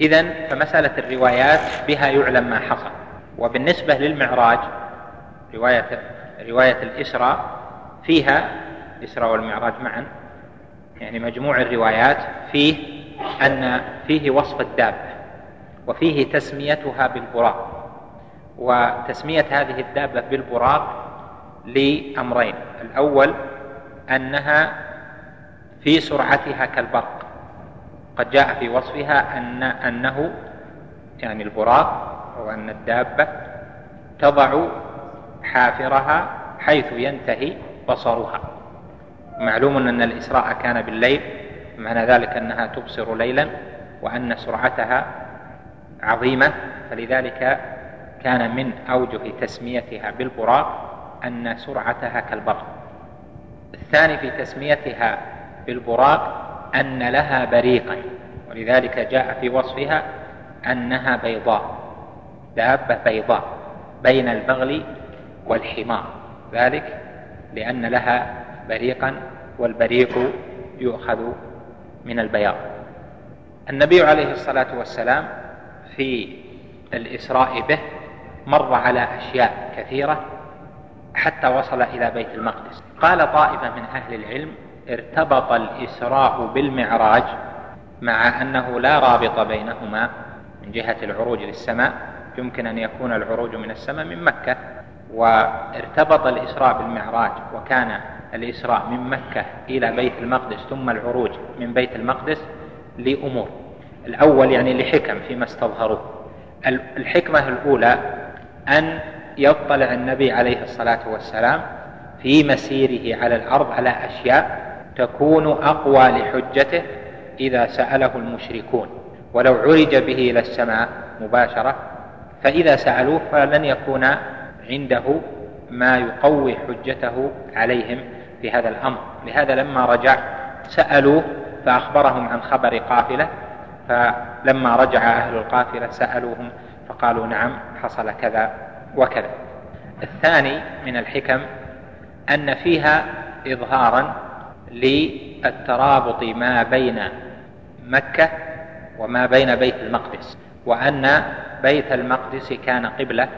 إذا فمسألة الروايات بها يعلم ما حصل. وبالنسبة للمعراج رواية رواية الإسراء فيها الإسراء والمعراج معا يعني مجموع الروايات فيه أن فيه وصف الدابة وفيه تسميتها بالبراق. وتسمية هذه الدابة بالبراق لأمرين. الأول أنها في سرعتها كالبرق. قد جاء في وصفها أن أنه يعني البراق أو أن الدابة تضع حافرها حيث ينتهي بصرها. معلوم أن الإسراء كان بالليل معنى ذلك أنها تبصر ليلا وأن سرعتها عظيمة. فلذلك كان من أوجه تسميتها بالبراق أن سرعتها كالبرق. الثاني في تسميتها بالبراق أن لها بريقا. ولذلك جاء في وصفها أنها بيضاء. دابة بيضاء بين البغل والحمار. ذلك لأن لها بريقا والبريق يؤخذ من البياض. النبي عليه الصلاة والسلام في الإسراء به مر على أشياء كثيرة حتى وصل إلى بيت المقدس. قال طائفة من أهل العلم ارتبط الإسراء بالمعراج مع أنه لا رابط بينهما من جهة العروج للسماء يمكن أن يكون العروج من السماء من مكة. وارتبط الإسراء بالمعراج وكان الإسراء من مكة إلى بيت المقدس ثم العروج من بيت المقدس لأمور. الأول يعني لحكم فيما استظهروه الحكمة الأولى أن يطلع النبي عليه الصلاة والسلام في مسيره على الأرض على أشياء تكون أقوى لحجته إذا سأله المشركون. ولو عرج به إلى السماء مباشرة فإذا سألوه فلن يكون عنده ما يقوي حجته عليهم في هذا الأمر. لهذا لما رجع سألوه فأخبرهم عن خبر قافلة فلما رجع أهل القافلة سألوهم فقالوا نعم حصل كذا وكذا. الثاني من الحكم أن فيها إظهارا للترابط ما بين مكة وما بين بيت المقدس وأن بيت المقدس كان قبلة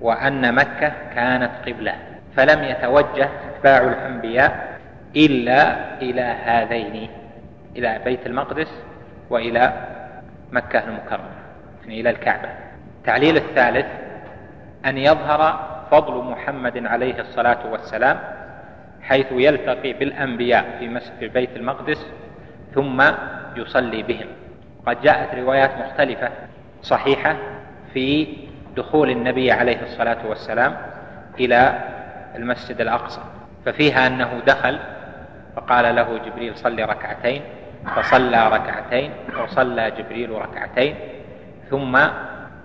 وأن مكة كانت قبلة. فلم يتوجه أتباع الأنبياء إلا إلى هذين إلى بيت المقدس وإلى مكة المكرمة يعني إلى الكعبة. التعليل الثالث أن يظهر فضل محمد عليه الصلاة والسلام حيث يلتقي بالأنبياء في بيت المقدس ثم يصلي بهم. قد جاءت روايات مختلفة صحيحة في دخول النبي عليه الصلاة والسلام إلى المسجد الأقصى ففيها أنه دخل فقال له جبريل صلي ركعتين فصلى ركعتين وصلى جبريل ركعتين ثم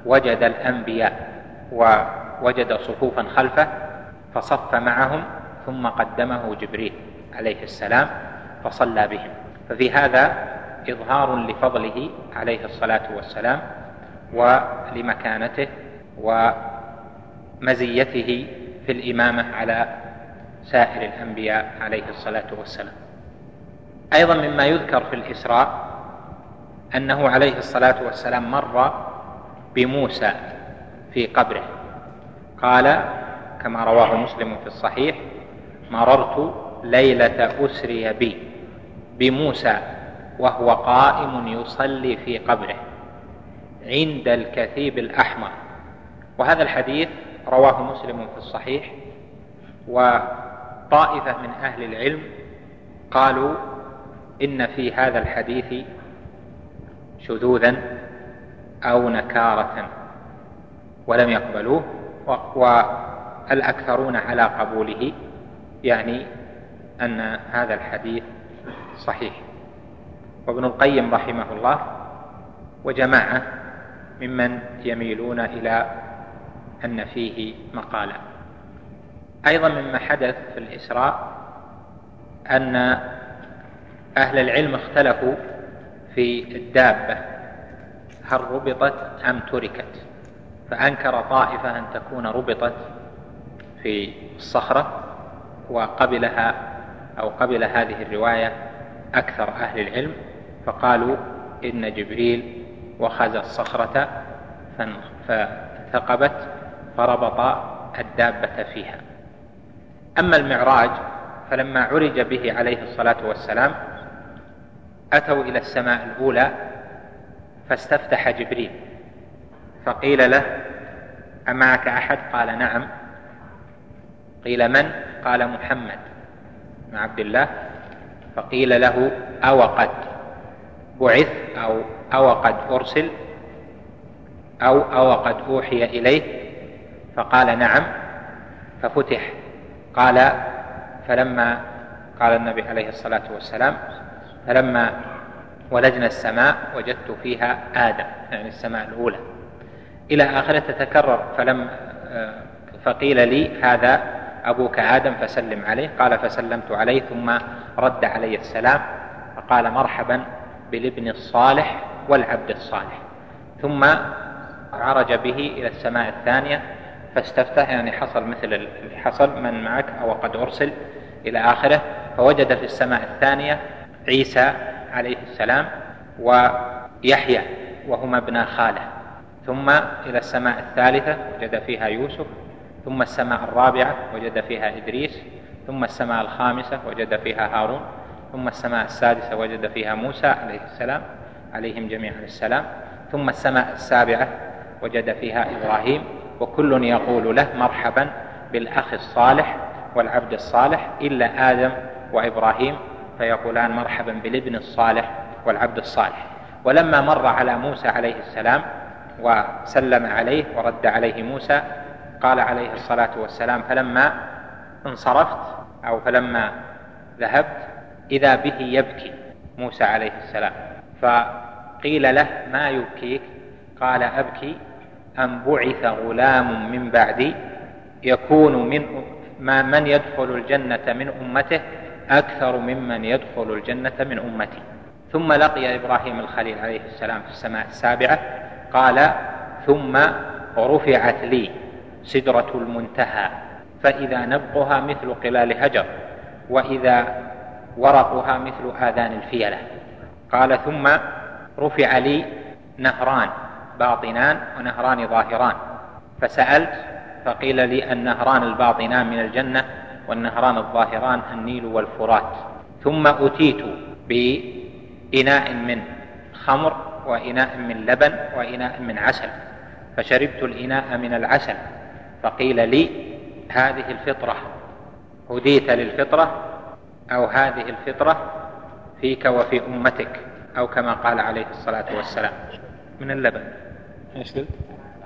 وجد الأنبياء ووجد صفوفا خلفه فصف معهم ثم قدمه جبريل عليه السلام فصلى بهم. ففي هذا إظهار لفضله عليه الصلاة والسلام ولمكانته ومزيته في الإمامة على سائر الأنبياء عليه الصلاة والسلام. أيضا مما يذكر في الإسراء أنه عليه الصلاة والسلام مر بموسى في قبره. قال كما رواه مسلم في الصحيح مررت ليلة أسري بي بموسى وهو قائم يصلي في قبره عند الكثيب الأحمر. وهذا الحديث رواه مسلم في الصحيح وطائفة من أهل العلم قالوا إن في هذا الحديث شذوذا أو نكارة ولم يقبلوه والأكثرون على قبوله. يعني أن هذا الحديث صحيح. وابن القيم رحمه الله وجماعة ممن يميلون إلى أن فيه مقالا أيضا مما حدث في الإسراء أن أهل العلم اختلفوا في الدابة. هل ربطت أم تركت؟ فأنكر طائفة أن تكون ربطت في الصخرة. وقبلها أو قبل هذه الرواية أكثر أهل العلم فقالوا إن جبريل وخز الصخرة فثقبت فربط الدابة فيها. أما المعراج فلما عرج به عليه الصلاة والسلام أتوا إلى السماء الأولى فاستفتح جبريل فقيل له أمعك أحد؟ قال نعم. قيل من؟ قال محمد بن عبد الله. فقيل له أو قد بعث أو أو قد أرسل أو أو قد أوحي إليه. فقال نعم. ففتح. قال فلما قال النبي عليه الصلاة والسلام فلما ولجنا السماء وجدت فيها آدم يعني السماء الأولى. إلى آخرة تتكرر فلم فقيل لي هذا أبوك آدم فسلم عليه. قال فسلمت عليه ثم رد علي السلام فقال مرحبا بالابن الصالح والعبد الصالح. ثم عرج به إلى السماء الثانية فاستفتح يعني حصل مثل اللي حصل من معك أو قد أرسل إلى آخره فوجد في السماء الثانية عيسى عليه السلام ويحيى وهما ابنا خاله. ثم إلى السماء الثالثة وجد فيها يوسف ثم السماء الرابعة وجد فيها إدريس ثم السماء الخامسة وجد فيها هارون ثم السماء السادسة وجد فيها موسى عليه السلام عليهم جميعا السلام ثم السماء السابعة وجد فيها إبراهيم وكل يقول له مرحبا بالأخ الصالح والعبد الصالح إلا آدم وإبراهيم فيقولان مرحبا بالابن الصالح والعبد الصالح. ولما مر على موسى عليه السلام وسلم عليه ورد عليه موسى قال عليه الصلاة والسلام فلما انصرفت أو فلما ذهبت إذا به يبكي. موسى عليه السلام. فقيل له ما يبكيك؟ قال أبكي أن بعث غلام من بعدي يكون من ما من يدخل الجنة من أمته أكثر ممن يدخل الجنة من أمتي. ثم لقي إبراهيم الخليل عليه السلام في السماء السابعة قال ثم رفعت لي. سدرة المنتهى فإذا نبقها مثل قلال هجر وإذا ورقها مثل آذان الفيلة. قال ثم رفع لي نهران باطنان ونهران ظاهران. فسألت فقيل لي النهران الباطنان من الجنة والنهران الظاهران النيل والفرات. ثم أتيت بإناء من خمر وإناء من لبن وإناء من عسل. فشربت الإناء من العسل. فقيل لي هذه الفطرة هديت للفطرة أو هذه الفطرة فيك وفي أمتك أو كما قال عليه الصلاة والسلام. من اللبن.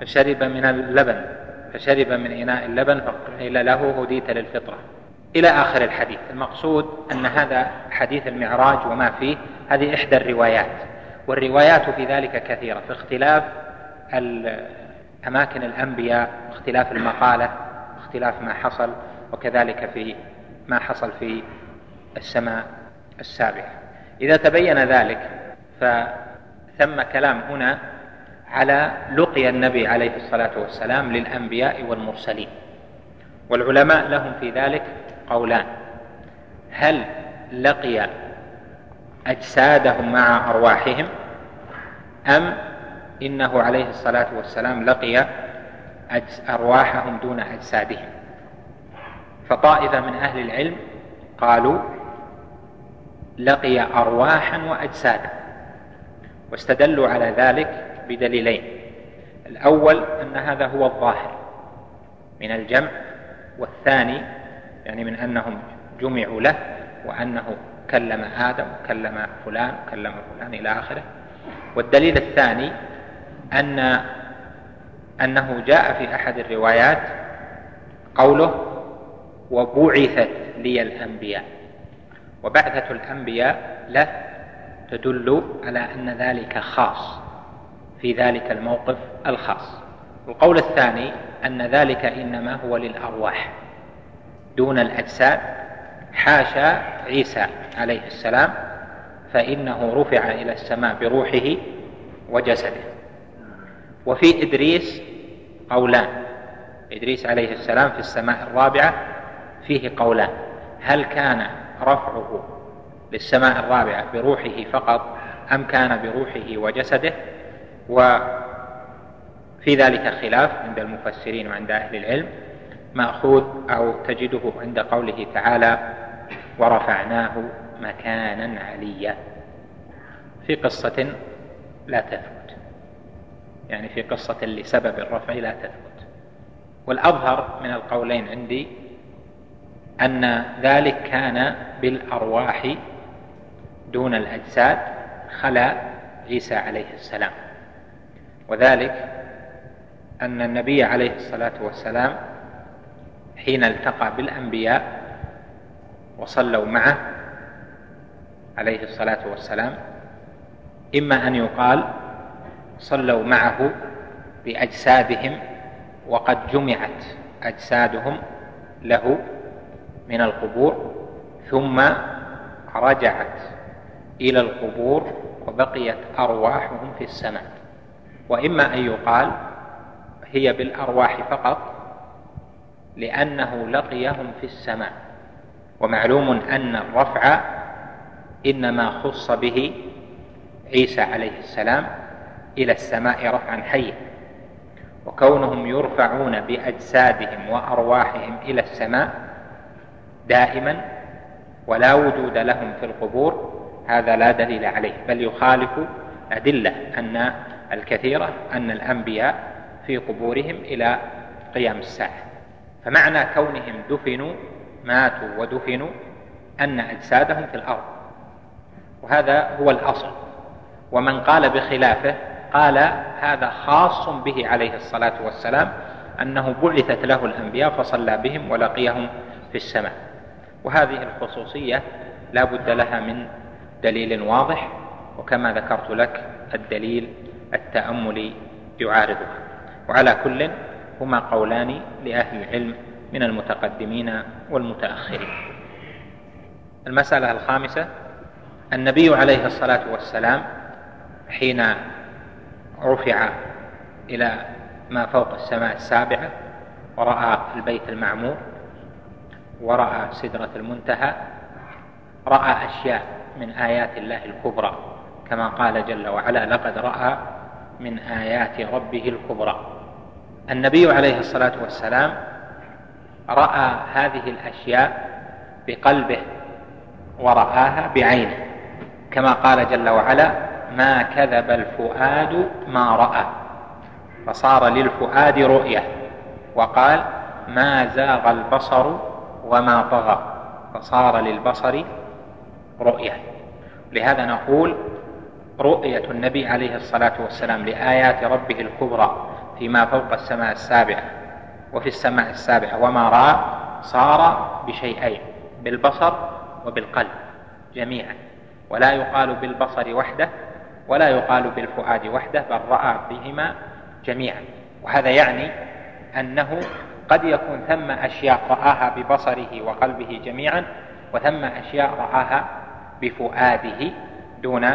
فشرب من اللبن فشرب من إناء اللبن فقيل له هديت للفطرة. إلى آخر الحديث. المقصود أن هذا حديث المعراج وما فيه هذه إحدى الروايات. والروايات في ذلك كثيرة في اختلاف أماكن الأنبياء واختلاف المقالة واختلاف ما حصل وكذلك في ما حصل في السماء السابعة إذا تبين ذلك فثم كلام هنا على لقي النبي عليه الصلاة والسلام للأنبياء والمرسلين. والعلماء لهم في ذلك قولان. هل لقي أجسادهم مع أرواحهم؟ أم إنه عليه الصلاة والسلام لقي أرواحهم دون أجسادهم. فطائفة من أهل العلم قالوا لقي أرواحا وأجسادا واستدلوا على ذلك بدليلين. الأول أن هذا هو الظاهر من الجمع والثاني يعني من أنهم جمعوا له وأنه كلم آدم وكلم فلان وكلم فلان إلى آخره. والدليل الثاني أن أنه جاء في أحد الروايات قوله وبعثت لي الأنبياء. وبعثة الأنبياء له تدل على أن ذلك خاص في ذلك الموقف الخاص. القول الثاني أن ذلك إنما هو للأرواح دون الأجساد حاشا عيسى عليه السلام فإنه رفع إلى السماء بروحه وجسده. وفي إدريس قولان. إدريس عليه السلام في السماء الرابعة فيه قولان. هل كان رفعه للسماء الرابعة بروحه فقط أم كان بروحه وجسده؟ وفي ذلك خلاف عند المفسرين وعند أهل العلم. مأخوذ أو تجده عند قوله تعالى ورفعناه مكانا عليا. في قصة لا تثبت يعني في قصة لسبب الرفع لا تثبت. والأظهر من القولين عندي أن ذلك كان بالأرواح دون الأجساد خلا عيسى عليه السلام. وذلك أن النبي عليه الصلاة والسلام حين التقى بالأنبياء وصلوا معه عليه الصلاة والسلام إما أن يقال صلوا معه بأجسادهم وقد جمعت أجسادهم له من القبور ثم رجعت إلى القبور وبقيت أرواحهم في السماء. وإما أن يقال هي بالأرواح فقط لأنه لقيهم في السماء. ومعلوم أن الرفع إنما خص به عيسى عليه السلام إلى السماء رفعا حيا. وكونهم يرفعون بأجسادهم وأرواحهم إلى السماء دائما ولا وجود لهم في القبور هذا لا دليل عليه بل يخالف أدلة أن الكثيرة أن الأنبياء في قبورهم إلى قيام الساعة. فمعنى كونهم دفنوا ماتوا ودفنوا أن أجسادهم في الأرض. وهذا هو الأصل. ومن قال بخلافه قال هذا خاص به عليه الصلاة والسلام أنه بعثت له الأنبياء فصلى بهم ولقيهم في السماء. وهذه الخصوصية لا بد لها من دليل واضح وكما ذكرت لك الدليل التأملي يعارضها وعلى كل هما قولان لأهل العلم من المتقدمين والمتأخرين. المسألة الخامسة النبي عليه الصلاة والسلام حين رفع إلى ما فوق السماء السابعة ورأى البيت المعمور ورأى سدرة المنتهى رأى أشياء من آيات الله الكبرى. كما قال جل وعلا لقد رأى من آيات ربه الكبرى النبي عليه الصلاة والسلام رأى هذه الأشياء بقلبه ورآها بعينه. كما قال جل وعلا ما كذب الفؤاد ما رأى فصار للفؤاد رؤية وقال ما زاغ البصر وما طغى فصار للبصر رؤية. لهذا نقول رؤية النبي عليه الصلاة والسلام لآيات ربه الكبرى فيما فوق السماء السابعة وفي السماء السابعة وما رأى صار بشيئين بالبصر وبالقلب جميعا. ولا يقال بالبصر وحده ولا يقال بالفؤاد وحده بل رأى بهما جميعا. وهذا يعني أنه قد يكون ثم أشياء رآها ببصره وقلبه جميعا وثم أشياء رآها بفؤاده دون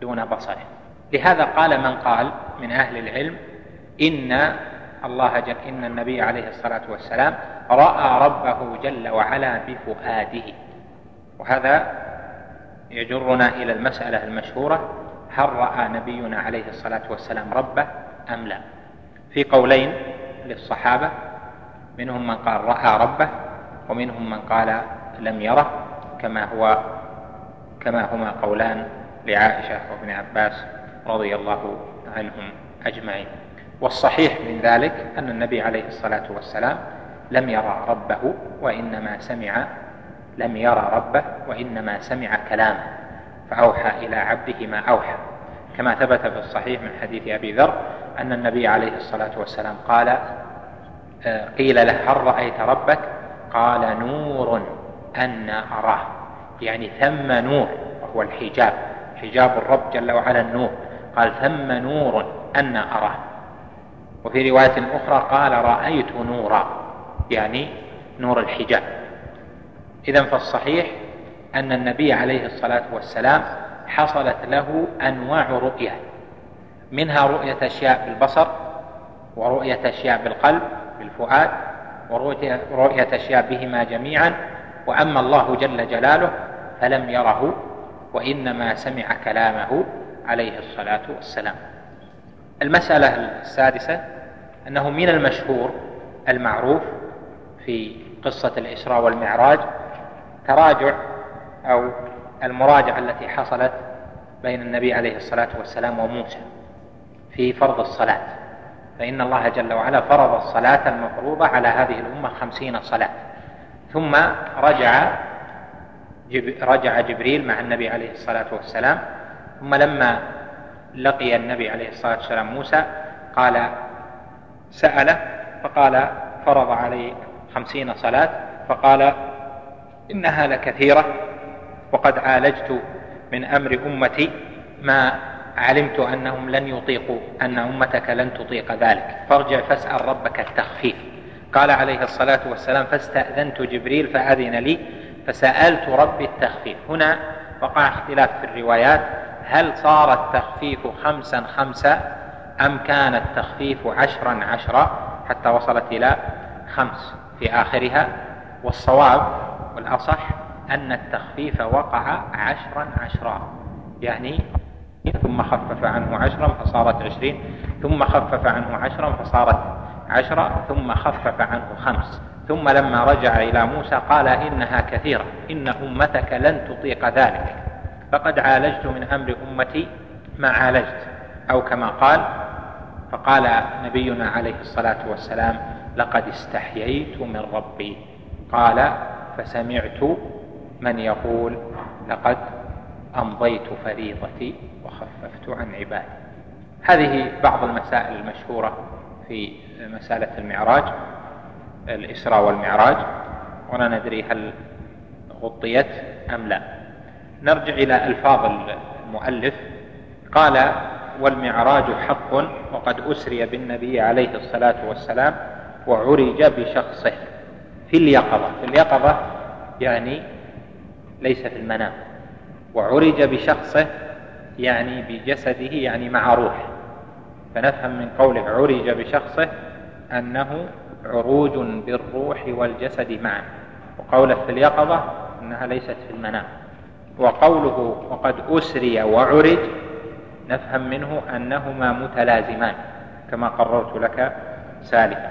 دون بصره. لهذا قال من قال من أهل العلم إن الله جل إن النبي عليه الصلاة والسلام رأى ربه جل وعلا بفؤاده. وهذا يجرنا إلى المسألة المشهورة هل رأى نبينا عليه الصلاة والسلام ربه أم لا؟ في قولين للصحابة منهم من قال رأى ربه ومنهم من قال لم يره كما هو كما هما قولان لعائشة وابن عباس رضي الله عنهم أجمعين. والصحيح من ذلك أن النبي عليه الصلاة والسلام لم يرى ربه وإنما سمع لم يرى ربه وإنما سمع كلامه. فأوحى إلى عبده ما أوحى. كما ثبت في الصحيح من حديث أبي ذر أن النبي عليه الصلاة والسلام قال آه، قيل له هل رأيت ربك؟ قال نور أن أراه. يعني ثم نور وهو الحجاب. حجاب الرب جل وعلا النور. قال ثم نور أن أراه. وفي رواية أخرى قال رأيت نورا. يعني نور الحجاب. إذا فالصحيح أن النبي عليه الصلاة والسلام حصلت له أنواع رؤية منها رؤية أشياء بالبصر ورؤية أشياء بالقلب بالفؤاد ورؤية أشياء بهما جميعا وأما الله جل جلاله فلم يره وإنما سمع كلامه عليه الصلاة والسلام. المسألة السادسة أنه من المشهور المعروف في قصة الإسراء والمعراج تراجع أو المراجعة التي حصلت بين النبي عليه الصلاة والسلام وموسى في فرض الصلاة. فإن الله جل وعلا فرض الصلاة المفروضة على هذه الأمة خمسين صلاة. ثم رجع رجع جبريل مع النبي عليه الصلاة والسلام. ثم لما لقي النبي عليه الصلاة والسلام موسى قال سأله فقال فرض علي خمسين صلاة. فقال إنها لكثيرة. وقد عالجت من أمر أمتي ما علمت أنهم لن يطيقوا أن أمتك لن تطيق ذلك. فارجع فاسأل ربك التخفيف. قال عليه الصلاة والسلام فاستأذنت جبريل فأذن لي فسألت ربي التخفيف. هنا وقع اختلاف في الروايات. هل صار التخفيف خمسا خمسا أم كان التخفيف عشرا عشرا؟ حتى وصلت إلى خمس في آخرها. والصواب والأصح أن التخفيف وقع عشرا عشرا. يعني ثم خفف عنه عشرا فصارت عشرين ثم خفف عنه عشرا فصارت عشرة ثم خفف عنه خمس. ثم لما رجع إلى موسى قال إنها كثيرة إن أمتك لن تطيق ذلك. فقد عالجت من أمر أمتي ما عالجت أو كما قال فقال نبينا عليه الصلاة والسلام لقد استحييت من ربي. قال فسمعت من يقول لقد أمضيت فريضتي وخففت عن عبادي. هذه بعض المسائل المشهورة في مسألة المعراج الإسراء والمعراج ولا ندري هل غطيت أم لا. نرجع إلى ألفاظ المؤلف. قال والمعراج حق وقد أسري بالنبي عليه الصلاة والسلام وعرج بشخصه في اليقظة. في اليقظة يعني ليس في المنام وعرج بشخصه يعني بجسده يعني مع روح فنفهم من قوله عرج بشخصه أنه عروج بالروح والجسد معا. وقوله في اليقظة أنها ليست في المنام. وقوله وقد أسري وعرج نفهم منه أنهما متلازمان كما قررت لك سالفا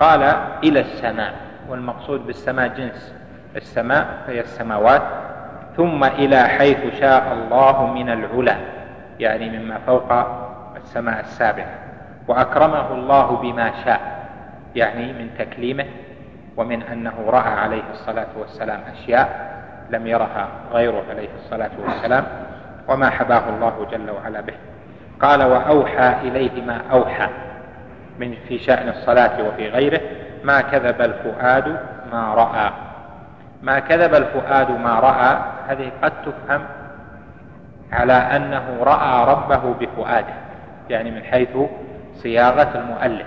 قال إلى السماء والمقصود بالسماء جنس. السماء هي السماوات ثم إلى حيث شاء الله من العلا يعني مما فوق السماء السابعة. وأكرمه الله بما شاء يعني من تكليمه ومن أنه رأى عليه الصلاة والسلام أشياء لم يرها غيره عليه الصلاة والسلام وما حباه الله جل وعلا به. قال وأوحى إليه ما أوحى من في شأن الصلاة وفي غيره ما كذب الفؤاد ما رأى. ما كذب الفؤاد ما رأى هذه قد تفهم على أنه رأى ربه بفؤاده يعني من حيث صياغة المؤلف.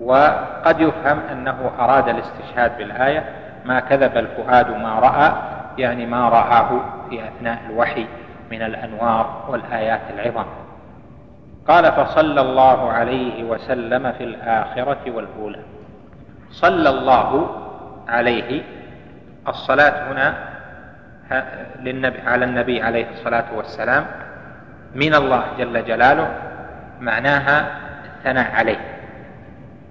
وقد يفهم أنه أراد الاستشهاد بالآية ما كذب الفؤاد ما رأى يعني ما رآه في أثناء الوحي من الأنوار والآيات العظام قال فصلى الله عليه وسلم في الآخرة والأولى. صلى الله عليه الصلاة هنا للنبي على النبي عليه الصلاة والسلام من الله جل جلاله معناها الثناء عليه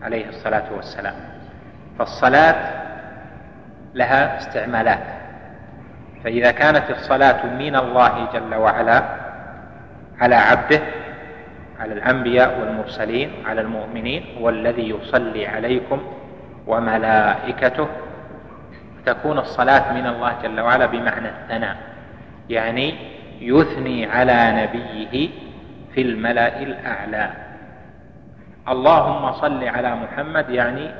عليه الصلاة والسلام. فالصلاة لها استعمالات. فإذا كانت الصلاة من الله جل وعلا على عبده على الأنبياء والمرسلين على المؤمنين هو الذي يصلي عليكم وملائكته تكون الصلاة من الله جل وعلا بمعنى الثناء. يعني يثني على نبيه في الملأ الأعلى. اللهم صل على محمد يعني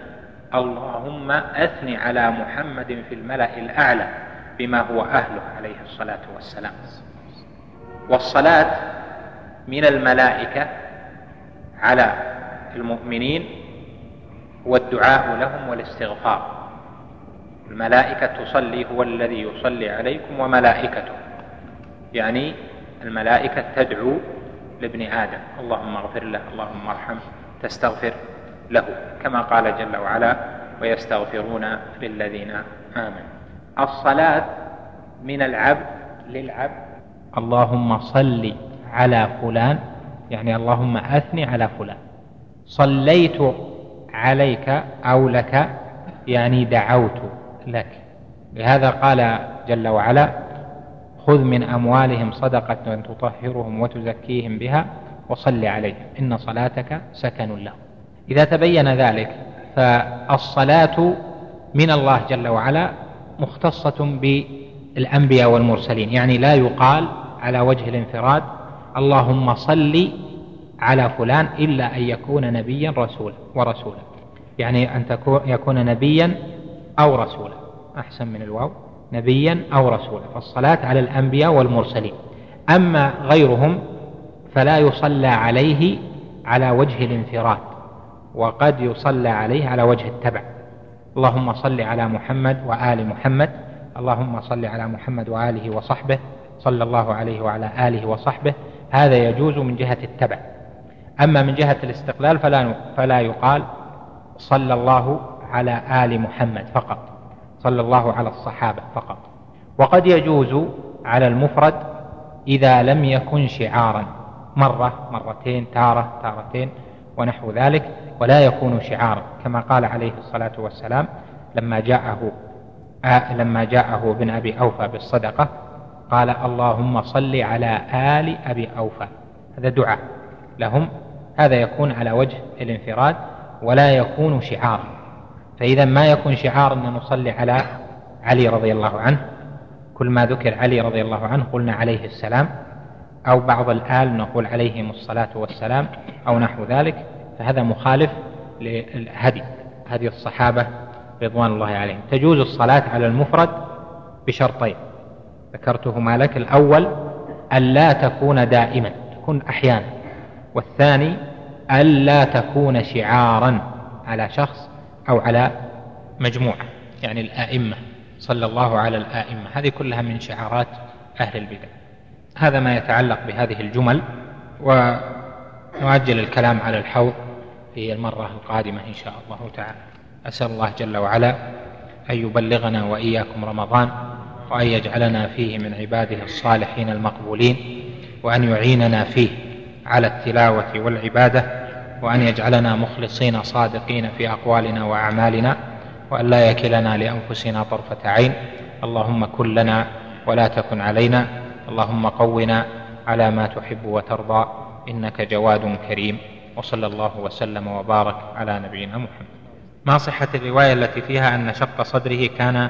اللهم أثني على محمد في الملأ الأعلى بما هو أهله عليه الصلاة والسلام. والصلاة من الملائكة على المؤمنين هو الدعاء لهم والاستغفار. الملائكة تصلي هو الذي يصلي عليكم وملائكته. يعني الملائكة تدعو لابن آدم. اللهم اغفر له اللهم ارحمه تستغفر له كما قال جل وعلا ويستغفرون للذين آمنوا. الصلاة من العبد للعبد. اللهم صل على فلان يعني اللهم أثني على فلان. صليت عليك أو لك يعني دعوت. لك. لهذا قال جل وعلا خذ من أموالهم صدقة تطهرهم وتزكيهم بها وصل عليهم. إن صلاتك سكن لهم. إذا تبين ذلك فالصلاة من الله جل وعلا مختصة بالأنبياء والمرسلين. يعني لا يقال على وجه الانفراد اللهم صل على فلان إلا أن يكون نبيا رسولا. ورسولا. يعني أن يكون نبيا أو رسولا. أحسن من الواو. نبيا أو رسولا. فالصلاة على الأنبياء والمرسلين. أما غيرهم فلا يصلى عليه على وجه الانفراد. وقد يصلى عليه على وجه التبع. اللهم صل على محمد وآل محمد. اللهم صل على محمد وآله وصحبه. صلى الله عليه وعلى آله وصحبه. هذا يجوز من جهة التبع. أما من جهة الاستقلال فلا فلا يقال صلى الله على آل محمد فقط صلى الله على الصحابة فقط. وقد يجوز على المفرد إذا لم يكن شعارا مرة مرتين تارة تارتين ونحو ذلك ولا يكون شعارا. كما قال عليه الصلاة والسلام لما جاءه آه لما جاءه ابن أبي أوفى بالصدقة قال اللهم صل على آل أبي أوفى. هذا دعاء لهم. هذا يكون على وجه الانفراد ولا يكون شعارا. فإذا ما يكون شعار أن نصلي على علي رضي الله عنه كل ما ذكر علي رضي الله عنه قلنا عليه السلام أو بعض الآل نقول عليهم الصلاة والسلام أو نحو ذلك فهذا مخالف للهدي هدي الصحابة رضوان الله عليهم. تجوز الصلاة على المفرد بشرطين. ذكرتهما لك الأول ألا تكون دائما تكون أحيانا. والثاني ألا تكون شعارا على شخص أو على مجموعة يعني الآئمة صلى الله على الآئمة. هذه كلها من شعارات أهل البدع. هذا ما يتعلق بهذه الجمل ونؤجل الكلام على الحوض في المرة القادمة إن شاء الله تعالى. أسأل الله جل وعلا أن يبلغنا وإياكم رمضان وأن يجعلنا فيه من عباده الصالحين المقبولين وأن يعيننا فيه على التلاوة والعبادة وأن يجعلنا مخلصين صادقين في أقوالنا وأعمالنا وأن لا يكلنا لأنفسنا طرفة عين. اللهم كن لنا ولا تكن علينا. اللهم قونا على ما تحب وترضى. إنك جواد كريم. وصلى الله وسلم وبارك على نبينا محمد. ما صحة الرواية التي فيها أن شق صدره كان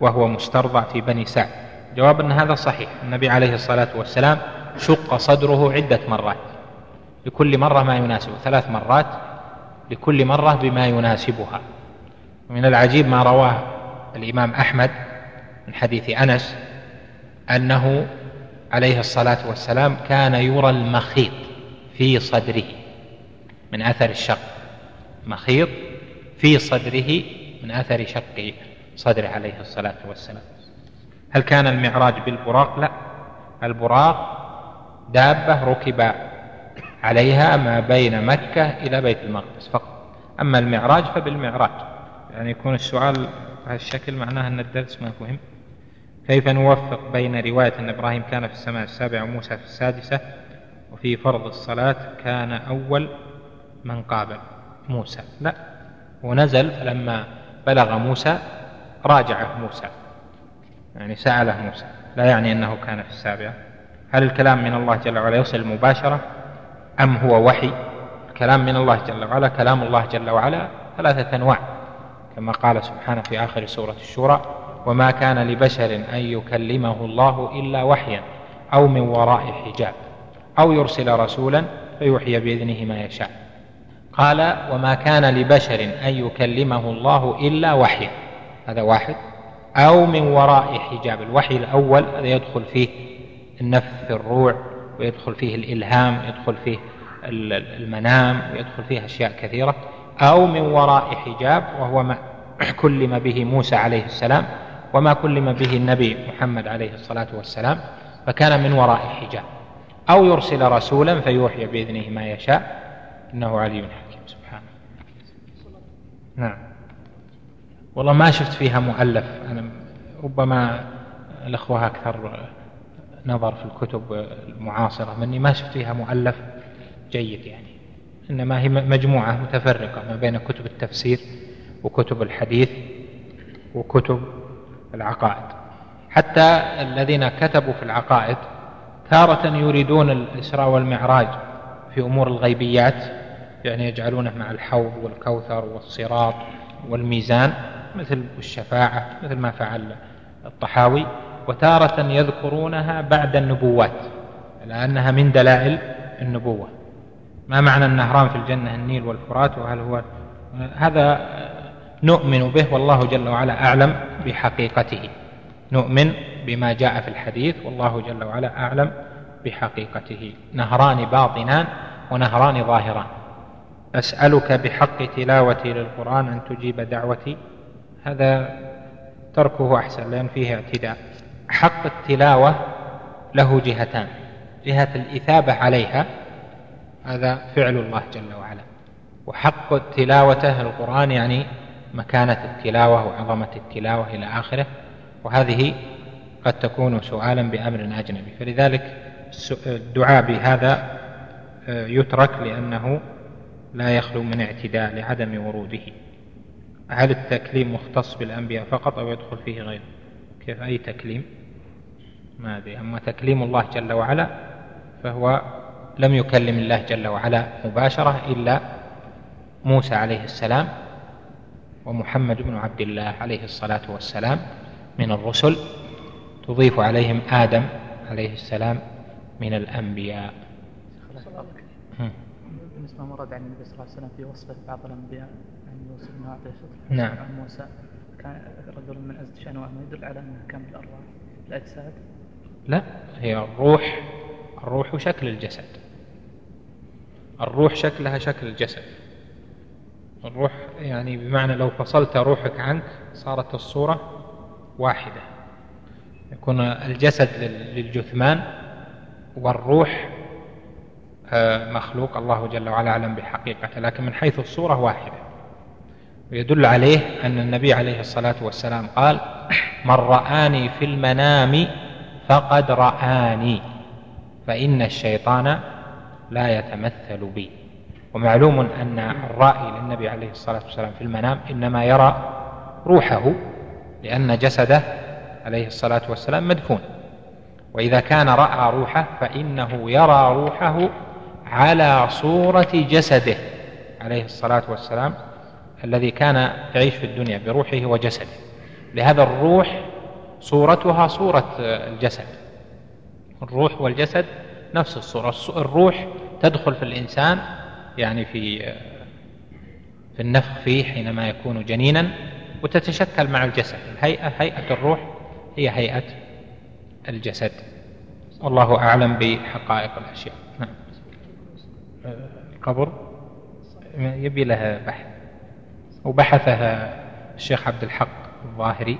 وهو مسترضع في بني سعد؟ جواب أن هذا صحيح. النبي عليه الصلاة والسلام شق صدره عدة مرات. لكل مرة ما يناسبه ثلاث مرات لكل مرة بما يناسبها. من العجيب ما رواه الإمام أحمد من حديث أنس أنه عليه الصلاة والسلام كان يرى المخيط في صدره من أثر الشق. مخيط في صدره من أثر شق صدره عليه الصلاة والسلام. هل كان المعراج بالبراق؟ لا. البراق دابة ركب عليها ما بين مكة إلى بيت المقدس فقط. أما المعراج فبالمعراج. يعني يكون السؤال بهالشكل معناه أن الدرس ما فهم. كيف نوفق بين رواية أن إبراهيم كان في السماء السابعة وموسى في السادسة وفي فرض الصلاة كان أول من قابل موسى؟ لا ونزل فلما بلغ موسى راجعه موسى. يعني سأله موسى. لا يعني أنه كان في السابعة. هل الكلام من الله جل وعلا يصل مباشرة؟ أم هو وحي؟ الكلام من الله جل وعلا كلام الله جل وعلا ثلاثة أنواع كما قال سبحانه في آخر سورة الشورى وما كان لبشر أن يكلمه الله إلا وحيا أو من وراء حجاب أو يرسل رسولا فيوحي بإذنه ما يشاء. قال وما كان لبشر أن يكلمه الله إلا وحيا هذا واحد. أو من وراء حجاب الوحي الأول هذا يدخل فيه النفث في الروع ويدخل فيه الإلهام يدخل فيه المنام ويدخل فيه أشياء كثيرة أو من وراء حجاب وهو ما كلم به موسى عليه السلام وما كلم به النبي محمد عليه الصلاة والسلام فكان من وراء حجاب. أو يرسل رسولا فيوحي بإذنه ما يشاء إنه علي حكيم. سبحانه نعم. والله ما شفت فيها مؤلف. أنا ربما الأخوة أكثر نظر في الكتب المعاصرة مني ما شفت فيها مؤلف جيد يعني إنما هي مجموعة متفرقة ما بين كتب التفسير وكتب الحديث وكتب العقائد. حتى الذين كتبوا في العقائد تارة يريدون الإسراء والمعراج في أمور الغيبيات يعني يجعلونه مع الحوض والكوثر والصراط والميزان مثل الشفاعة مثل ما فعل الطحاوي. وتارة يذكرونها بعد النبوات لأنها من دلائل النبوة. ما معنى النهران في الجنة النيل والفرات وهل هو هذا نؤمن به؟ والله جل وعلا أعلم بحقيقته. نؤمن بما جاء في الحديث والله جل وعلا أعلم بحقيقته. نهران باطنان ونهران ظاهران. أسألك بحق تلاوتي للقرآن أن تجيب دعوتي؟ هذا تركه أحسن لأن فيه اعتداء. حق التلاوة له جهتان جهة الإثابة عليها هذا فعل الله جل وعلا. وحق تلاوته القرآن يعني مكانة التلاوة وعظمة التلاوة إلى آخره وهذه قد تكون سؤالا بأمر أجنبي. فلذلك الدعاء بهذا آه، يترك لأنه لا يخلو من اعتداء لعدم وروده. هل التكليم مختص بالأنبياء فقط أو يدخل فيه غيره؟ كيف؟ أي تكليم؟ ما أدري أما تكليم الله جل وعلا فهو لم يكلم الله جل وعلا مباشرة إلا موسى عليه السلام ومحمد بن عبد الله عليه الصلاة والسلام من الرسل تضيف عليهم آدم عليه السلام من الأنبياء. بالنسبة ما ورد عن النبي صلى الله عليه وسلم في وصفه بعض الأنبياء عن يوسف بن أعطي نعم. عن موسى كان رجل من أزد شأنه ما يدل على أنه كان بالأرواح. الأجساد. لا هي الروح الروح شكل الجسد. الروح شكلها شكل الجسد. الروح يعني بمعنى لو فصلت روحك عنك صارت الصورة واحدة. يكون الجسد للجثمان والروح آه، مخلوق. الله جل وعلا أعلم بحقيقته لكن من حيث الصورة واحدة. ويدل عليه أن النبي عليه الصلاة والسلام قال من رآني في المنام فقد رآني فإن الشيطان لا يتمثل بي. ومعلوم أن الرائي للنبي عليه الصلاة والسلام في المنام إنما يرى روحه لأن جسده عليه الصلاة والسلام مدفون. وإذا كان رأى روحه فإنه يرى روحه على صورة جسده عليه الصلاة والسلام الذي كان يعيش في الدنيا بروحه وجسده. لهذا الروح صورتها صورة الجسد. الروح والجسد نفس الصورة. الروح تدخل في الإنسان يعني في في النفخ فيه حينما يكون جنينا وتتشكل مع الجسد. الهيئة هيئة الروح هي هيئة الجسد. والله أعلم بحقائق الأشياء. نعم. القبر يبي لها بحث. وبحثها الشيخ عبد الحق الظاهري.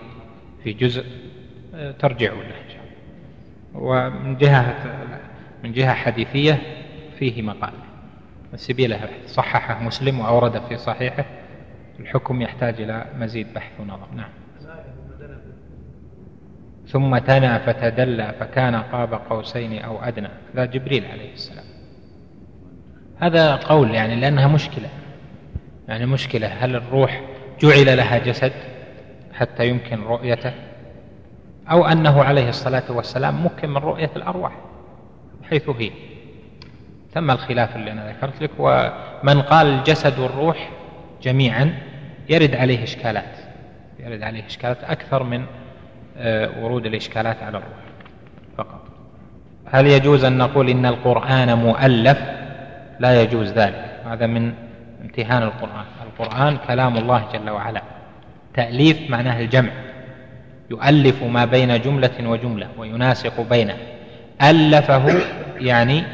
في جزء له إن شاء الله ومن جهة من جهة حديثية فيه مقال. بحث صححه مسلم وأورده في صحيحه. الحكم يحتاج إلى مزيد بحث ونظر. نعم. ثم تنا فتدلى فكان قاب قوسين أو أدنى. هذا جبريل عليه السلام. هذا قول يعني لأنها مشكلة. يعني مشكلة. هل الروح جعل لها جسد؟ حتى يمكن رؤيته أو أنه عليه الصلاة والسلام ممكن من رؤية الأرواح حيث هي. تم الخلاف اللي أنا ذكرت لك ومن قال الجسد والروح جميعا يرد عليه إشكالات يرد عليه إشكالات أكثر من آه، ورود الإشكالات على الروح فقط. هل يجوز أن نقول إن القرآن مؤلف؟ لا يجوز ذلك هذا من امتهان القرآن. القرآن كلام الله جل وعلا. تأليف معناه الجمع. يؤلف ما بين جملة وجملة ويناسق بينه. ألفه يعني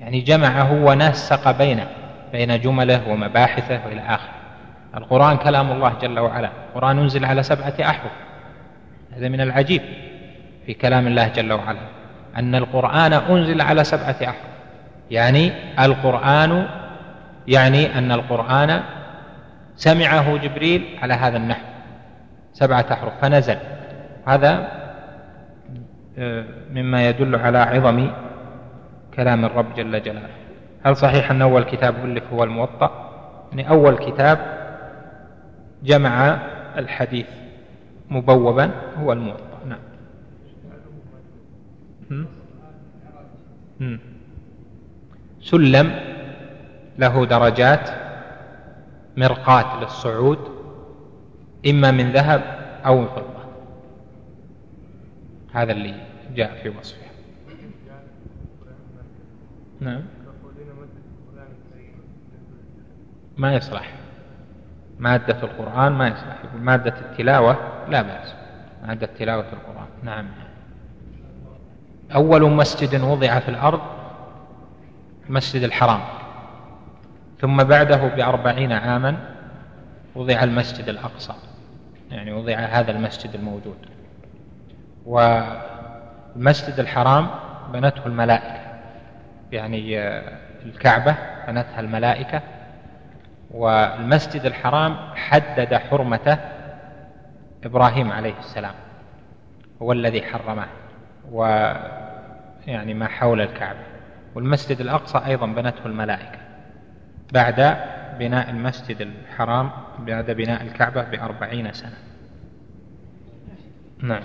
يعني جمعه ونسق بينه بين جمله ومباحثه وإلى آخره. القرآن كلام الله جل وعلا. القرآن أنزل على سبعة أحرف. هذا من العجيب في كلام الله جل وعلا. أن القرآن أنزل على سبعة أحرف. يعني القرآن يعني أن القرآن سمعه جبريل على هذا النحو. سبعة أحرف. فنزل. هذا آه، مما يدل على عظم كلام الرب جل جلاله. هل صحيح أن أول كتاب ألف هو الموطأ؟ يعني أول كتاب جمع الحديث مبوبا هو الموطأ. نعم. سلم له درجات مرقاة للصعود إما من ذهب أو من فضة. هذا اللي جاء في وصفه. نعم. ما يصلح. مادة القرآن ما يصلح. يقول مادة التلاوة لا بأس. مادة تلاوة القرآن. نعم. أول مسجد وضع في الأرض المسجد الحرام. ثم بعده بأربعين عاما وضع المسجد الأقصى. يعني وضع هذا المسجد الموجود. والمسجد الحرام بنته الملائكة. يعني الكعبة بنتها الملائكة. والمسجد الحرام حدد حرمته إبراهيم عليه السلام. هو الذي حرمه. ويعني ما حول الكعبة. والمسجد الأقصى أيضا بنته الملائكة. بعد بناء المسجد الحرام بعد بناء الكعبة بأربعين سنة. نعم.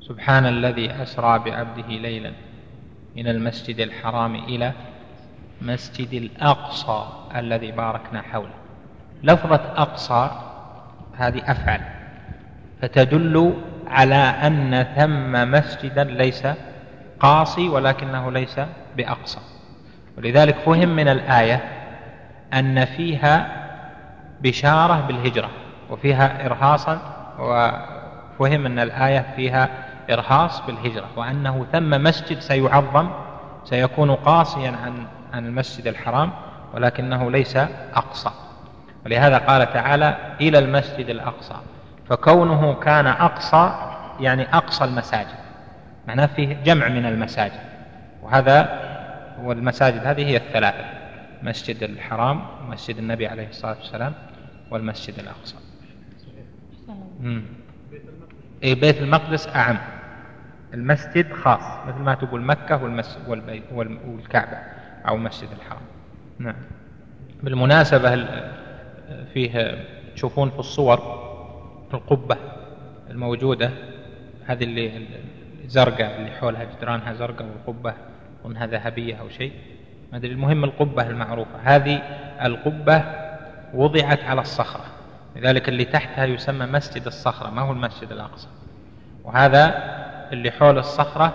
سبحان الذي أسرى بعبده ليلا من المسجد الحرام إلى مسجد الأقصى الذي باركنا حوله. لفظة أقصى هذه أفعل. فتدل على أن ثم مسجدا ليس قاصي ولكنه ليس بأقصى. ولذلك فهم من الآية أن فيها بشارة بالهجرة وفيها إرهاصا وفهم أن الآية فيها إرهاص بالهجرة وأنه ثم مسجد سيعظم سيكون قاصيا عن عن المسجد الحرام ولكنه ليس أقصى. ولهذا قال تعالى إلى المسجد الأقصى. فكونه كان أقصى يعني أقصى المساجد معناه فيه جمع من المساجد وهذا والمساجد هذه هي الثلاثة. مسجد الحرام ومسجد النبي عليه الصلاة والسلام والمسجد الأقصى. إيه بيت المقدس أعم. المسجد خاص مثل ما تقول مكة والمسجد والكعبة أو المسجد الحرام. نعم. بالمناسبة فيه تشوفون في الصور القبة الموجودة هذه اللي زرقاء اللي حولها جدرانها زرقاء والقبة أظنها ذهبية أو شيء؟ ما أدري المهم القبة المعروفة. هذه القبة وضعت على الصخرة. لذلك اللي تحتها يسمى مسجد الصخرة ما هو المسجد الأقصى. وهذا اللي حول الصخرة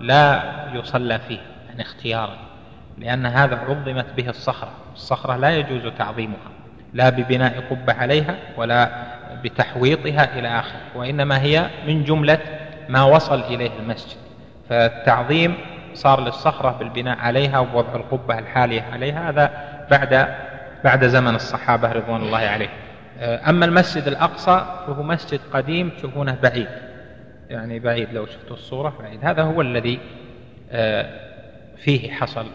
لا يصلى فيه يعني اختيارا. لأن هذا عظمت به الصخرة. الصخرة لا يجوز تعظيمها لا ببناء قبة عليها ولا بتحويطها إلى آخره وإنما هي من جملة ما وصل إليه المسجد. فالتعظيم صار للصخرة بالبناء عليها ووضع القبة الحالية عليها هذا بعد بعد زمن الصحابة رضوان الله عليهم. أما المسجد الأقصى فهو مسجد قديم تشوفونه بعيد. يعني بعيد لو شفتوا الصورة بعيد. هذا هو الذي آه، فيه حصل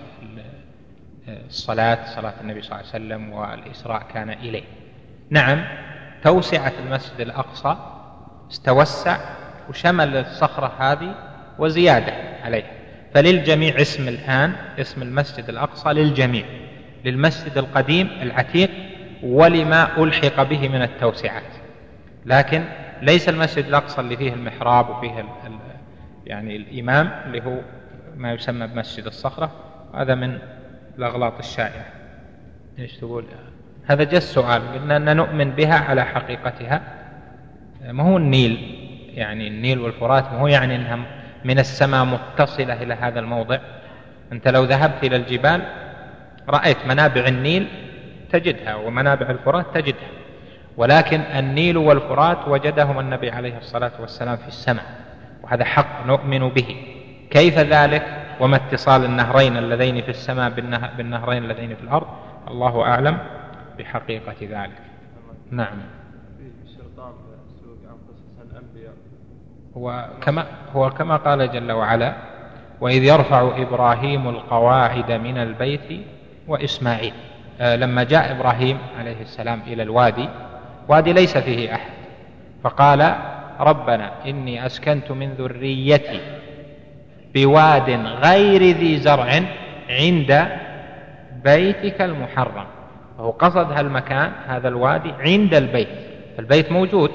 الصلاة صلاة النبي صلى الله عليه وسلم والإسراء كان إليه. نعم توسعة المسجد الأقصى استوسع وشمل الصخرة هذه وزيادة عليها فللجميع اسم الآن اسم المسجد الأقصى للجميع للمسجد القديم العتيق ولما ألحق به من التوسعات. لكن ليس المسجد الأقصى اللي فيه المحراب وفيه ال ال يعني الإمام اللي هو ما يسمى بمسجد الصخرة هذا من الأغلاط الشائعة. إيش تقول؟ هذا جاء السؤال قلنا أن نؤمن بها على حقيقتها. ما هو النيل؟ يعني النيل والفرات ما هو يعني أنها من السماء متصلة إلى هذا الموضع. أنت لو ذهبت إلى الجبال رأيت منابع النيل تجدها ومنابع الفرات تجدها. ولكن النيل والفرات وجدهم النبي عليه الصلاة والسلام في السماء وهذا حق نؤمن به. كيف ذلك؟ وما اتصال النهرين اللذين في السماء بالنهرين اللذين في الأرض؟ الله أعلم بحقيقة ذلك. نعم. هو كما, هو كما قال جل وعلا وإذ يرفع إبراهيم القواعد من البيت وإسماعيل. آه، لما جاء إبراهيم عليه السلام إلى الوادي وادي ليس فيه أحد. فقال ربنا إني أسكنت من ذريتي بواد غير ذي زرع عند بيتك المحرم. فهو قصد هالمكان هذا الوادي عند البيت. البيت موجود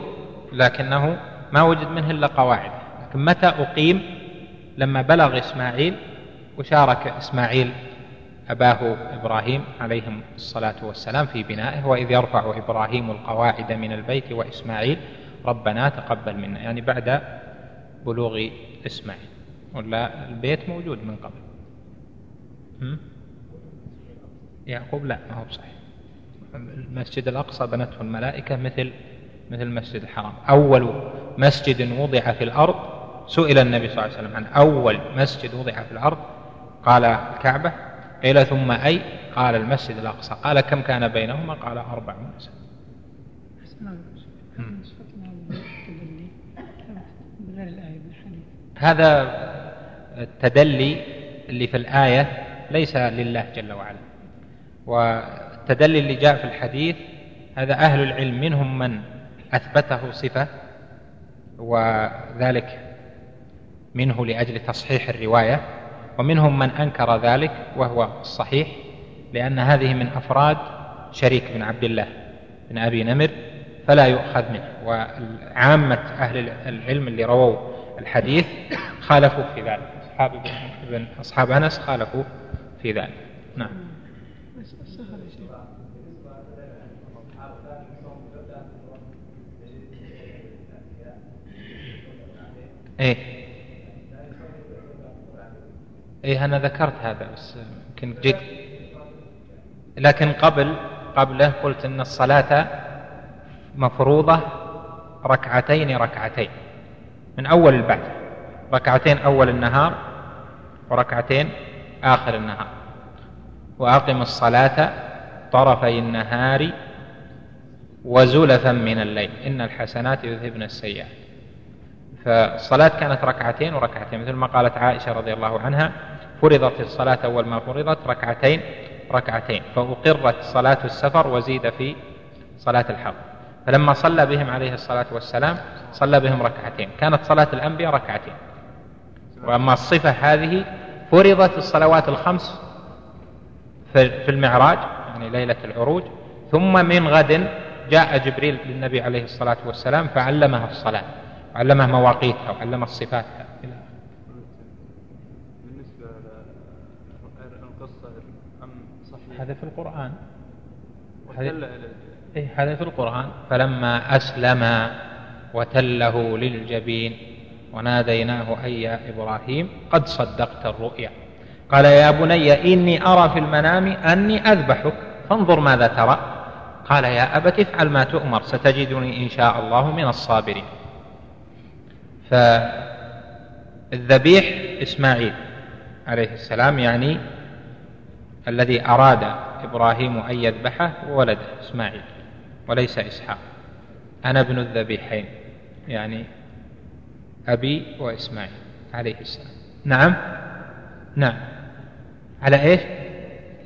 لكنه ما وجد منه إلا قواعد. لكن متى أقيم؟ لما بلغ إسماعيل وشارك إسماعيل أباه إبراهيم عليهم الصلاة والسلام في بنائه وإذ يرفع إبراهيم القواعد من البيت وإسماعيل ربنا تقبل منا. يعني بعد بلوغ إسماعيل. ولا البيت موجود من قبل. يعقوب لا ما هو بصحيح. المسجد الأقصى بنته الملائكة مثل مثل المسجد الحرام. أول مسجد وضع في الأرض سئل النبي صلى الله عليه وسلم عن أول مسجد وضع في الأرض. قال الكعبة. قيل ثم أي؟ قال المسجد الأقصى. قال كم كان بينهما؟ قال أربع سنة. هذا التدلي اللي في الآية ليس لله جل وعلا. والتدلي اللي جاء في الحديث هذا أهل العلم منهم من أثبته صفة وذلك منه لأجل تصحيح الرواية ومنهم من أنكر ذلك وهو الصحيح لأن هذه من أفراد شريك بن عبد الله بن أبي نمر فلا يؤخذ منه. وعامة أهل العلم اللي رووا الحديث خالفوا في ذلك. أصحاب أصحاب أنس خالفوا في ذلك. نعم. إيه. إيه أنا ذكرت هذا بس يمكن جد لكن قبل قبله قلت إن الصلاة مفروضة ركعتين ركعتين من أول البعث. ركعتين أول النهار وركعتين آخر النهار. وأقم الصلاة طرفي النهار وزلفا من الليل. إن الحسنات يذهبن السيئات. فالصلاة كانت ركعتين وركعتين مثل ما قالت عائشة رضي الله عنها فرضت الصلاة أول ما فرضت ركعتين ركعتين فأقرت صلاة السفر وزيد في صلاة الحضر فلما صلى بهم عليه الصلاة والسلام صلى بهم ركعتين كانت صلاة الأنبياء ركعتين. وأما الصفة هذه فرضت الصلوات الخمس في المعراج يعني ليلة العروج ثم من غد جاء جبريل للنبي عليه الصلاة والسلام فعلمها الصلاة. علمه مواقيتها وعلمه صفاتها بالنسبة للقصة أم صحيح؟ هذا في القرآن. هذا إيه هذا في القرآن. فلما أسلم وتله للجبين وناديناه أي يا إبراهيم؟ قد صدقت الرؤيا. قال يا بني إني أرى في المنام أني أذبحك فانظر ماذا ترى. قال يا أبت افعل ما تؤمر ستجدني إن شاء الله من الصابرين. فالذبيح إسماعيل عليه السلام يعني الذي أراد إبراهيم أن يذبحه ولده إسماعيل وليس إسحاق. أنا ابن الذبيحين يعني أبي وإسماعيل عليه السلام. نعم؟ نعم. على إيش؟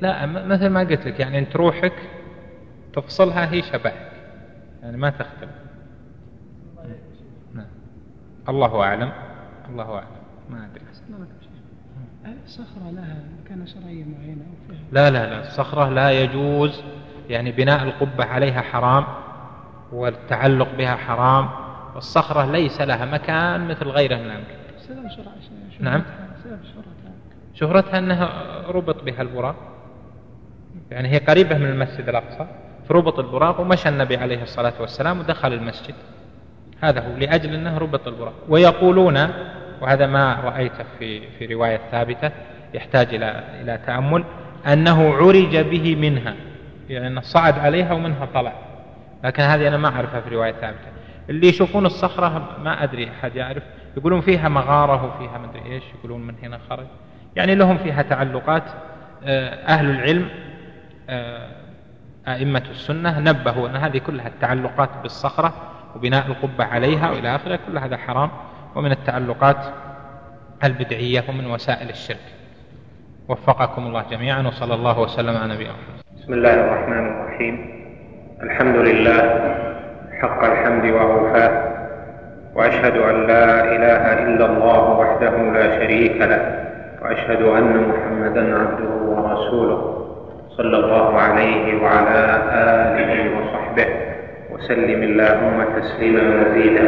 لا مثل ما قلت لك يعني أنت روحك تفصلها هي شبهك يعني ما تختلف. الله أعلم. الله أعلم. ما أدري. الصخرة لها مكانة شرعية معينة لا لا لا. الصخرة لا يجوز. يعني بناء القبة عليها حرام والتعلق بها حرام. والصخرة ليس لها مكان مثل غيرها من الأمكنة سبب نعم. سبب شهرتها شهرتها أنها ربط بها البراق. يعني هي قريبة من المسجد الأقصى. فربط البراق ومشى النبي عليه الصلاة والسلام ودخل المسجد. هذا هو لأجل أنه ربط البراق ويقولون وهذا ما رأيته في في رواية ثابتة يحتاج إلى إلى تأمل أنه عرج به منها يعني صعد عليها ومنها طلع. لكن هذه أنا ما أعرفها في رواية ثابتة. اللي يشوفون الصخرة ما أدري أحد يعرف. يقولون فيها مغارة وفيها مدري إيش يقولون من هنا خرج. يعني لهم فيها تعلقات آه، أهل العلم آه، أئمة السنة نبهوا أن هذه كلها التعلقات بالصخرة. وبناء القبة عليها وإلى آخره كل هذا حرام. ومن التعلقات البدعية ومن وسائل الشرك. وفقكم الله جميعا وصلى الله وسلم على نبينا بسم الله الرحمن الرحيم. الحمد لله حق الحمد وأوفاه وأشهد أن لا إله إلا الله وحده لا شريك له. وأشهد أن محمدا عبده ورسوله صلى الله عليه وعلى آله وصحبه. وسلم اللهم تسليما مزيدا.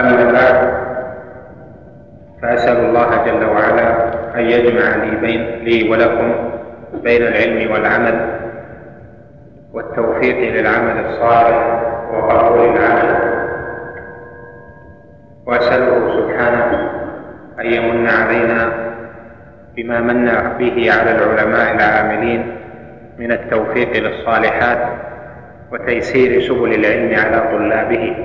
أما بعد فأسأل الله جل وعلا أن يجمع لي, بين لي ولكم بين العلم والعمل والتوفيق للعمل الصالح وقبول العمل. وأسأله سبحانه أن يمن علينا بما من به على العلماء العاملين من التوفيق للصالحات وتيسير سبل العلم على طلابه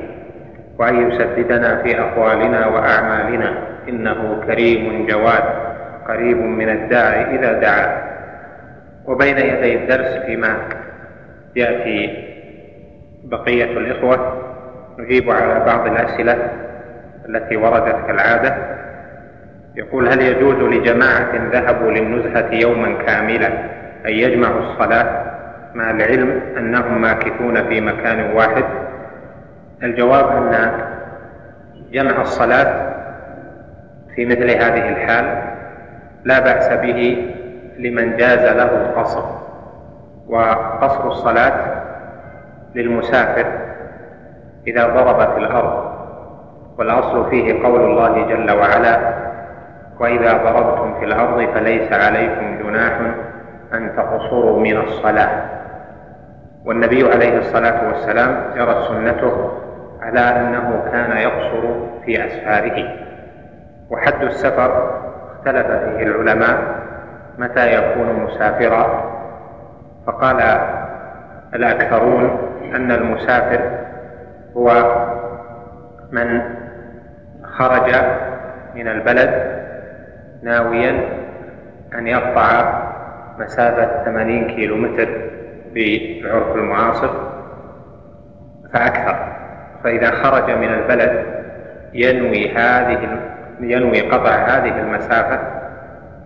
وأن يسددنا في أقوالنا وأعمالنا. إنه كريم جواد قريب من الداعي إذا دعا. وبين يدي الدرس فيما يأتي بقية الإخوة نجيب على بعض الأسئلة التي وردت كالعادة. يقول هل يجوز لجماعة ذهبوا للنزهة يوما كاملا أن يجمعوا الصلاة؟ مع العلم أنهم ماكثون في مكان واحد. الجواب أن جمع الصلاة في مثل هذه الحال لا بأس به لمن جاز له القصر وقصر الصلاة للمسافر إذا ضرب في الأرض والأصل فيه قول الله جل وعلا وإذا ضربتم في الأرض فليس عليكم جناح أن تقصروا من الصلاة. والنبي عليه الصلاة والسلام جرت سنته على أنه كان يقصر في أسفاره. وحد السفر اختلف فيه العلماء متى يكون مسافرا فقال الأكثرون أن المسافر هو من خرج من البلد ناويا أن يقطع مسافة 80 كيلو متر بالعرف المعاصر فأكثر. فإذا خرج من البلد ينوي هذه ينوي قطع هذه المسافة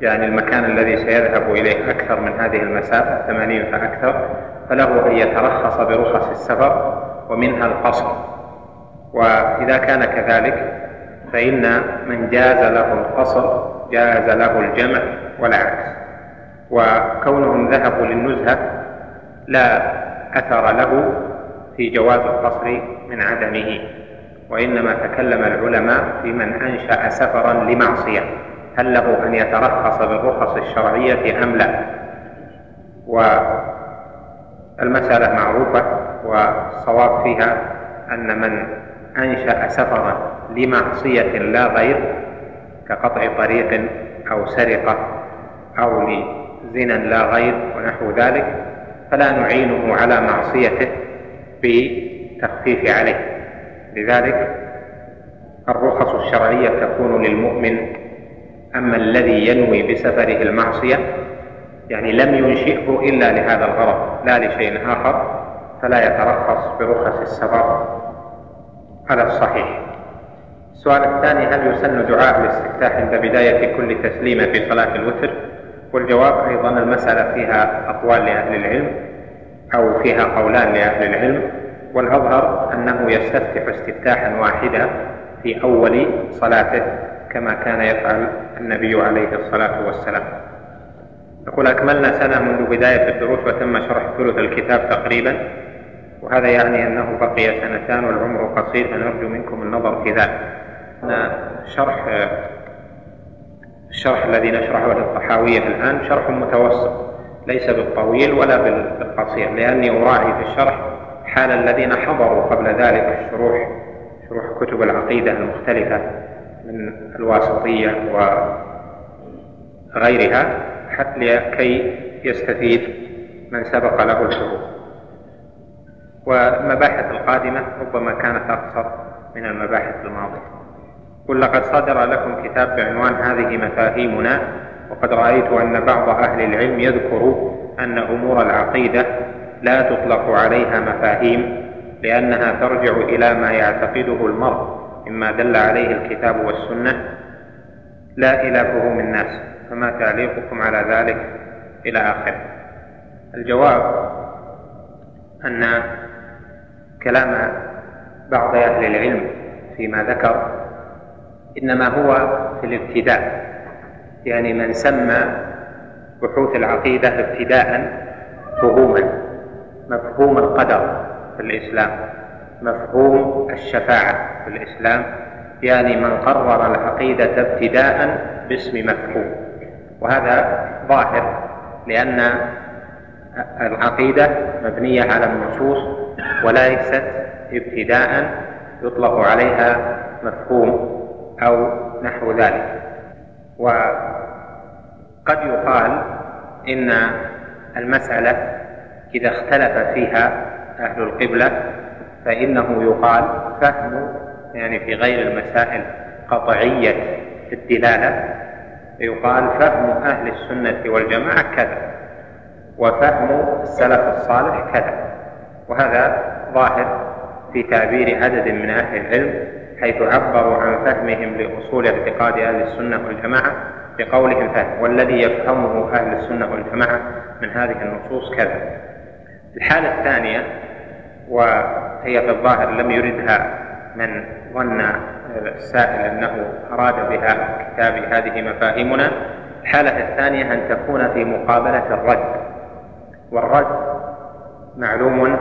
يعني المكان الذي سيذهب إليه أكثر من هذه المسافة 80 فأكثر فله أن يترخص برخص السفر ومنها القصر. وإذا كان كذلك فإن من جاز له القصر جاز له الجمع والعكس. وكونهم ذهبوا للنزهة لا أثر له في جواز القصر من عدمه وإنما تكلم العلماء في من أنشأ سفرا لمعصية هل له أن يترخص بالرخص الشرعية أم لا؟ والمسألة معروفة والصواب فيها أن من أنشأ سفرا لمعصية لا غير كقطع طريق أو سرقة أو لزنا لا غير ونحو ذلك فلا نعينه على معصيته بتخفيف عليه. لذلك الرخص الشرعية تكون للمؤمن أما الذي ينوي بسفره المعصية يعني لم ينشئه إلا لهذا الغرض لا لشيء آخر فلا يترخص برخص السفر. على الصحيح. السؤال الثاني هل يسن دعاء الاستفتاح عند بداية كل تسليمة في صلاة الوتر؟ والجواب أيضا المسألة فيها أقوال لأهل العلم أو فيها قولان لأهل العلم والأظهر أنه يستفتح استفتاحا واحدا في أول صلاته كما كان يفعل النبي عليه الصلاة والسلام. يقول أكملنا سنة منذ بداية الدروس وتم شرح ثلث الكتاب تقريبا وهذا يعني أنه بقي سنتان والعمر قصير فنرجو منكم النظر في ذلك. شرح الشرح الذي نشرحه للطحاوية الآن شرح متوسط ليس بالطويل ولا بالقصير لأني أراعي في الشرح حال الذين حضروا قبل ذلك الشروح شروح كتب العقيدة المختلفة من الواسطية وغيرها حتى لكي يستفيد من سبق له الحروف والمباحث القادمة ربما كانت أقصر من المباحث الماضية. قل لقد صدر لكم كتاب بعنوان هذه مفاهيمنا وقد رأيت أن بعض أهل العلم يذكر أن أمور العقيدة لا تطلق عليها مفاهيم لأنها ترجع إلى ما يعتقده المرء مما دل عليه الكتاب والسنة. لا إلى فهوم الناس فما تعليقكم على ذلك؟ إلى آخره الجواب أن كلام بعض أهل العلم فيما ذكر إنما هو في الابتداء يعني من سمى بحوث العقيدة ابتداء فهوما مفهوم القدر في الإسلام مفهوم الشفاعة في الإسلام يعني من قرر العقيدة ابتداء باسم مفهوم. وهذا ظاهر لأن العقيدة مبنية على النصوص وليست ابتداء يطلق عليها مفهوم أو نحو ذلك. وقد يقال إن المسألة إذا اختلف فيها أهل القبلة فإنه يقال فهم يعني في غير المسائل قطعية الدلالة يقال فهم أهل السنة والجماعة كذا وفهم السلف الصالح كذا. وهذا ظاهر في تعبير عدد من أهل العلم حيث عبروا عن فهمهم لأصول اعتقاد أهل السنة والجماعة بقولهم فهم والذي يفهمه أهل السنة والجماعة من هذه النصوص كذا. الحالة الثانية وهي في الظاهر لم يردها من ظن السائل أنه أراد بها كتاب هذه مفاهيمنا الحالة الثانية أن تكون في مقابلة الرد. والرد معلوم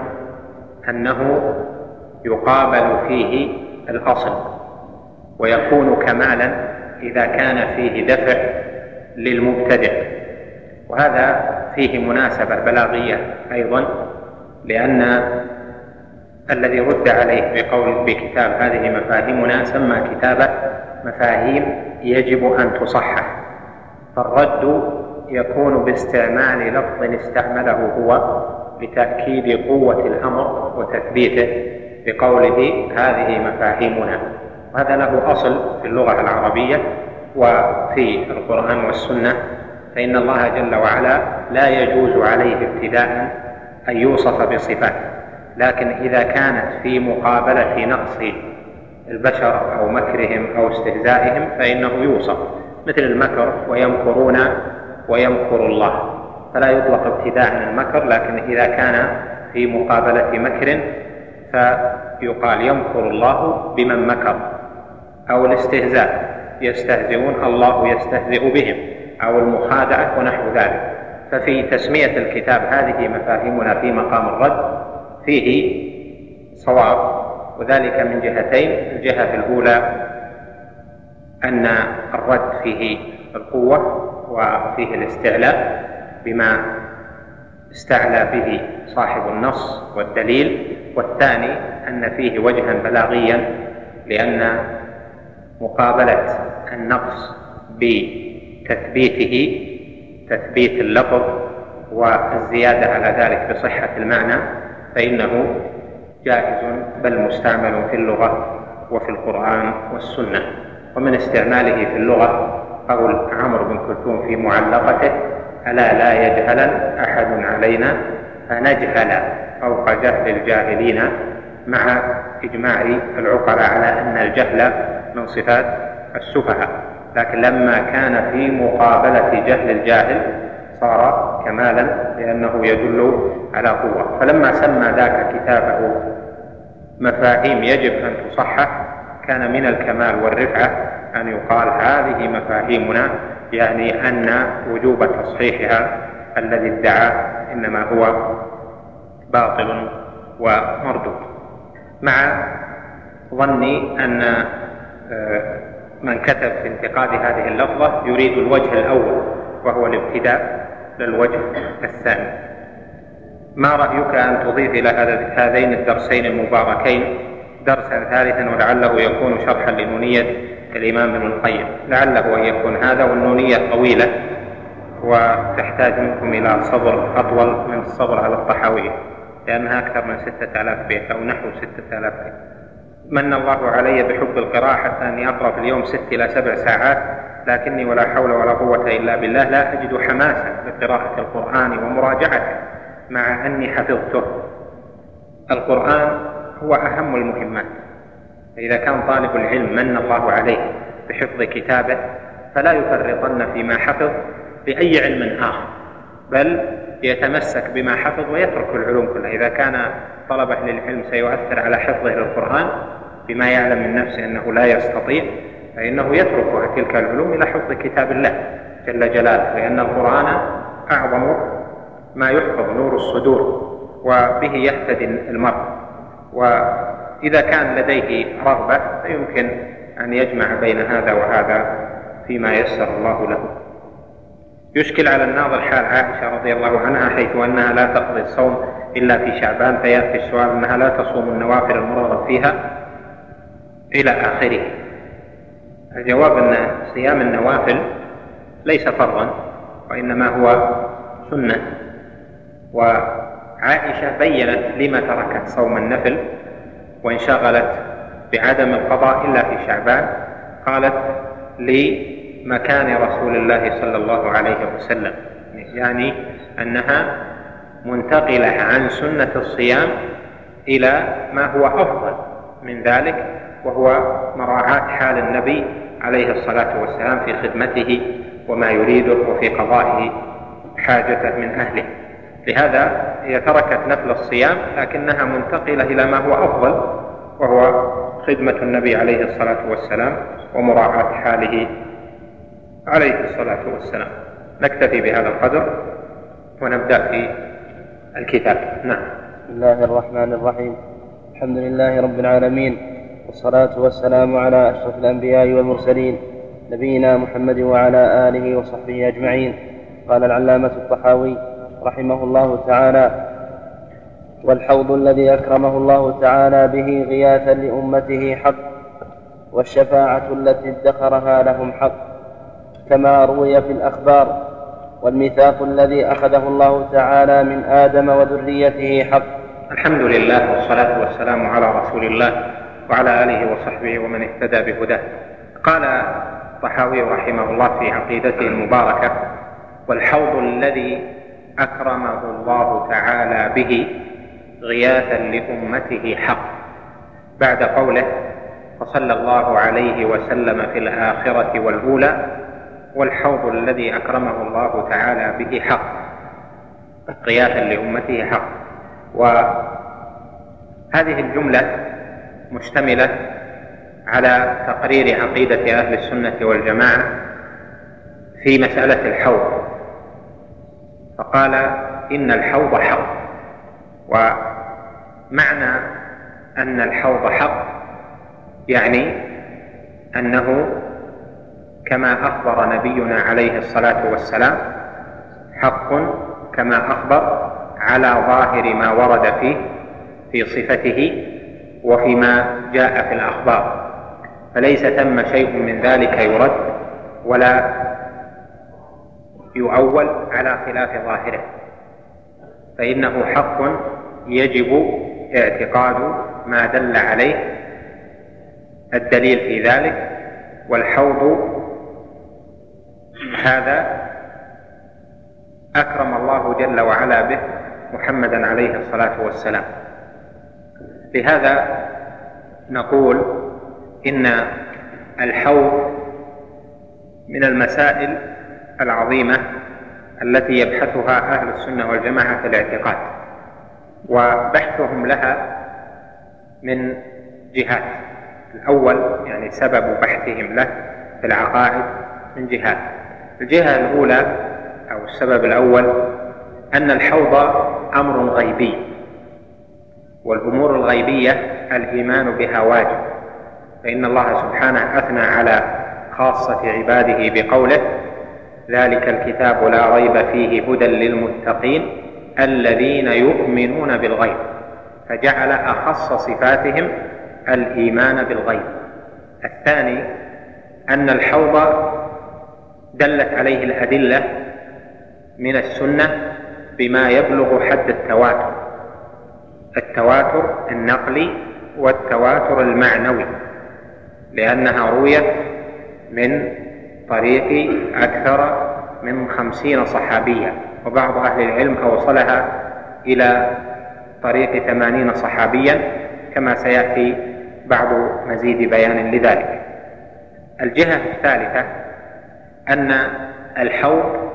أنه يقابل فيه الأصل ويكون كمالا إذا كان فيه دفع للمبتدع. وهذا فيه مناسبة بلاغية أيضا لأن الذي رد عليه بقول بكتاب هذه مفاهيمنا سمى كتابه مفاهيم يجب أن تصحح. فالرد يكون باستعمال لفظ استعمله هو لتأكيد قوة الأمر وتثبيته. بقوله هذه مفاهيمنا. وهذا له أصل في اللغة العربية وفي القرآن والسنة. فإن الله جل وعلا لا يجوز عليه ابتداء أن يوصف بصفات لكن إذا كانت في مقابلة نقص البشر أو مكرهم أو استهزائهم فإنه يوصف مثل المكر ويمكرون ويمكر الله. فلا يطلق ابتداء المكر لكن إذا كان في مقابلة مكر فيقال يمكر الله بمن مكر أو الاستهزاء يستهزئون الله يستهزئ بهم أو المخادعة ونحو ذلك. ففي تسمية الكتاب هذه مفاهيمنا في مقام الرد فيه صواب وذلك من جهتين. الجهة الأولى أن الرد فيه القوة وفيه الاستعلاء بما استعلى به صاحب النص والدليل والثاني أن فيه وجها بلاغيا لأن مقابلة النقص بتثبيته تثبيت اللفظ والزيادة على ذلك بصحة المعنى فإنه جائز بل مستعمل في اللغة وفي القرآن والسنة. ومن استعماله في اللغة قول عمرو بن كلثوم في معلقته ألا لا يجهلن أحد علينا فنجهل فوق جهل الجاهلين مع إجماع العقلاء على أن الجهل من صفات السفهاء. لكن لما كان في مقابلة جهل الجاهل صار كمالا لأنه يدل على قوة. فلما سمى ذاك كتابه مفاهيم يجب أن تصحح كان من الكمال والرفعة أن يقال هذه مفاهيمنا يعني أن وجوب تصحيحها الذي ادعى إنما هو باطل ومردود. مع ظني أن آه، من كتب في انتقاد هذه اللفظة يريد الوجه الأول وهو الابتداء للوجه الثاني. ما رأيك أن تضيف إلى هذين الدرسين المباركين درسا ثالثا ولعله يكون شرحا لنونية الإمام ابن القيم. لعله أن يكون هذا والنونية طويلة وتحتاج منكم إلى صبر أطول من الصبر على الطحاوية لأنها أكثر من ستة آلاف بيت أو نحو ستة آلاف بيت. من الله علي بحب القراءة حتى أني أقرأ في اليوم ست إلى سبع ساعات لكني ولا حول ولا قوة إلا بالله لا أجد حماسا لقراءة القرآن ومراجعته مع أني حفظته. القرآن هو أهم المهمات. فإذا كان طالب العلم من الله عليه بحفظ كتابه فلا يفرطن فيما حفظ بأي علم آخر بل يتمسك بما حفظ ويترك العلوم كلها. إذا كان طلبة للعلم سيؤثر على حفظه للقرآن بما يعلم من نفسه أنه لا يستطيع فإنه يترك تلك العلوم إلى حفظ كتاب الله جل جلاله لأن القرآن أعظم ما يحفظ نور الصدور وبه يهتدي المرء. وإذا كان لديه رغبة فيمكن أن يجمع بين هذا وهذا فيما يسر الله له. يشكل على الناظر حال عائشة رضي الله عنها حيث أنها لا تقضي الصوم إلا في شعبان فيأتي السؤال أنها لا تصوم النوافل المرغب فيها إلى آخره. الجواب أن صيام النوافل ليس فرضا وإنما هو سنة. وعائشة بينت لما تركت صوم النفل وانشغلت بعدم القضاء إلا في شعبان قالت لمكان رسول الله صلى الله عليه وسلم يعني أنها منتقلة عن سنة الصيام إلى ما هو أفضل من ذلك وهو مراعاة حال النبي عليه الصلاة والسلام في خدمته وما يريده وفي قضائه حاجته من أهله. لهذا هي تركت نفل الصيام لكنها منتقلة إلى ما هو أفضل وهو خدمة النبي عليه الصلاة والسلام ومراعاة حاله عليه الصلاة والسلام. نكتفي بهذا القدر ونبدأ في الكتاب. نعم. بسم الله الرحمن الرحيم. الحمد لله رب العالمين والصلاة والسلام على أشرف الأنبياء والمرسلين نبينا محمد وعلى آله وصحبه أجمعين. قال العلامة الطحاوي رحمه الله تعالى والحوض الذي أكرمه الله تعالى به غياثا لأمته حق والشفاعة التي ادخرها لهم حق كما روي في الأخبار والميثاق الذي أخذه الله تعالى من آدم وذريته حق. الحمد لله والصلاة والسلام على رسول الله وعلى آله وصحبه ومن اهتدى بهداه. قال الطحاوي رحمه الله في عقيدته المباركة والحوض الذي أكرمه الله تعالى به غياثا لأمته حق. بعد قوله وصلى الله عليه وسلم في الآخرة والأولى والحوض الذي أكرمه الله تعالى به حق. غياثا لأمته حق. وهذه الجملة مشتملة على تقرير عقيدة أهل السنة والجماعة في مسألة الحوض. فقال إن الحوض حق. ومعنى أن الحوض حق يعني أنه كما أخبر نبينا عليه الصلاة والسلام حق كما أخبر على ظاهر ما ورد فيه في صفته وفيما جاء في الأخبار. فليس ثم شيء من ذلك يرد ولا يؤول على خلاف ظاهره. فإنه حق يجب اعتقاد ما دل عليه. الدليل في ذلك والحوض هذا أكرم الله جل وعلا به محمدا عليه الصلاة والسلام. لهذا نقول إن الحوض من المسائل العظيمة التي يبحثها أهل السنة والجماعة في الاعتقاد وبحثهم لها من جهات. الأول يعني سبب بحثهم له في العقائد من جهات. الجهة الأولى أو السبب الأول أن الحوض أمر غيبي والأمور الغيبية الإيمان بها واجب فإن الله سبحانه أثنى على خاصة عباده بقوله ذلك الكتاب لا ريب فيه هدى للمتقين الذين يؤمنون بالغيب فجعل أخص صفاتهم الإيمان بالغيب. الثاني أن الحوض دلت عليه الأدلة من السنة بما يبلغ حد التواتر التواتر النقلي والتواتر المعنوي لأنها رويت من طريق أكثر من خمسين صحابيا وبعض أهل العلم أوصلها إلى طريق ثمانين صحابيا كما سيأتي بعض مزيد بيان لذلك. الجهة الثالثة أن الحوض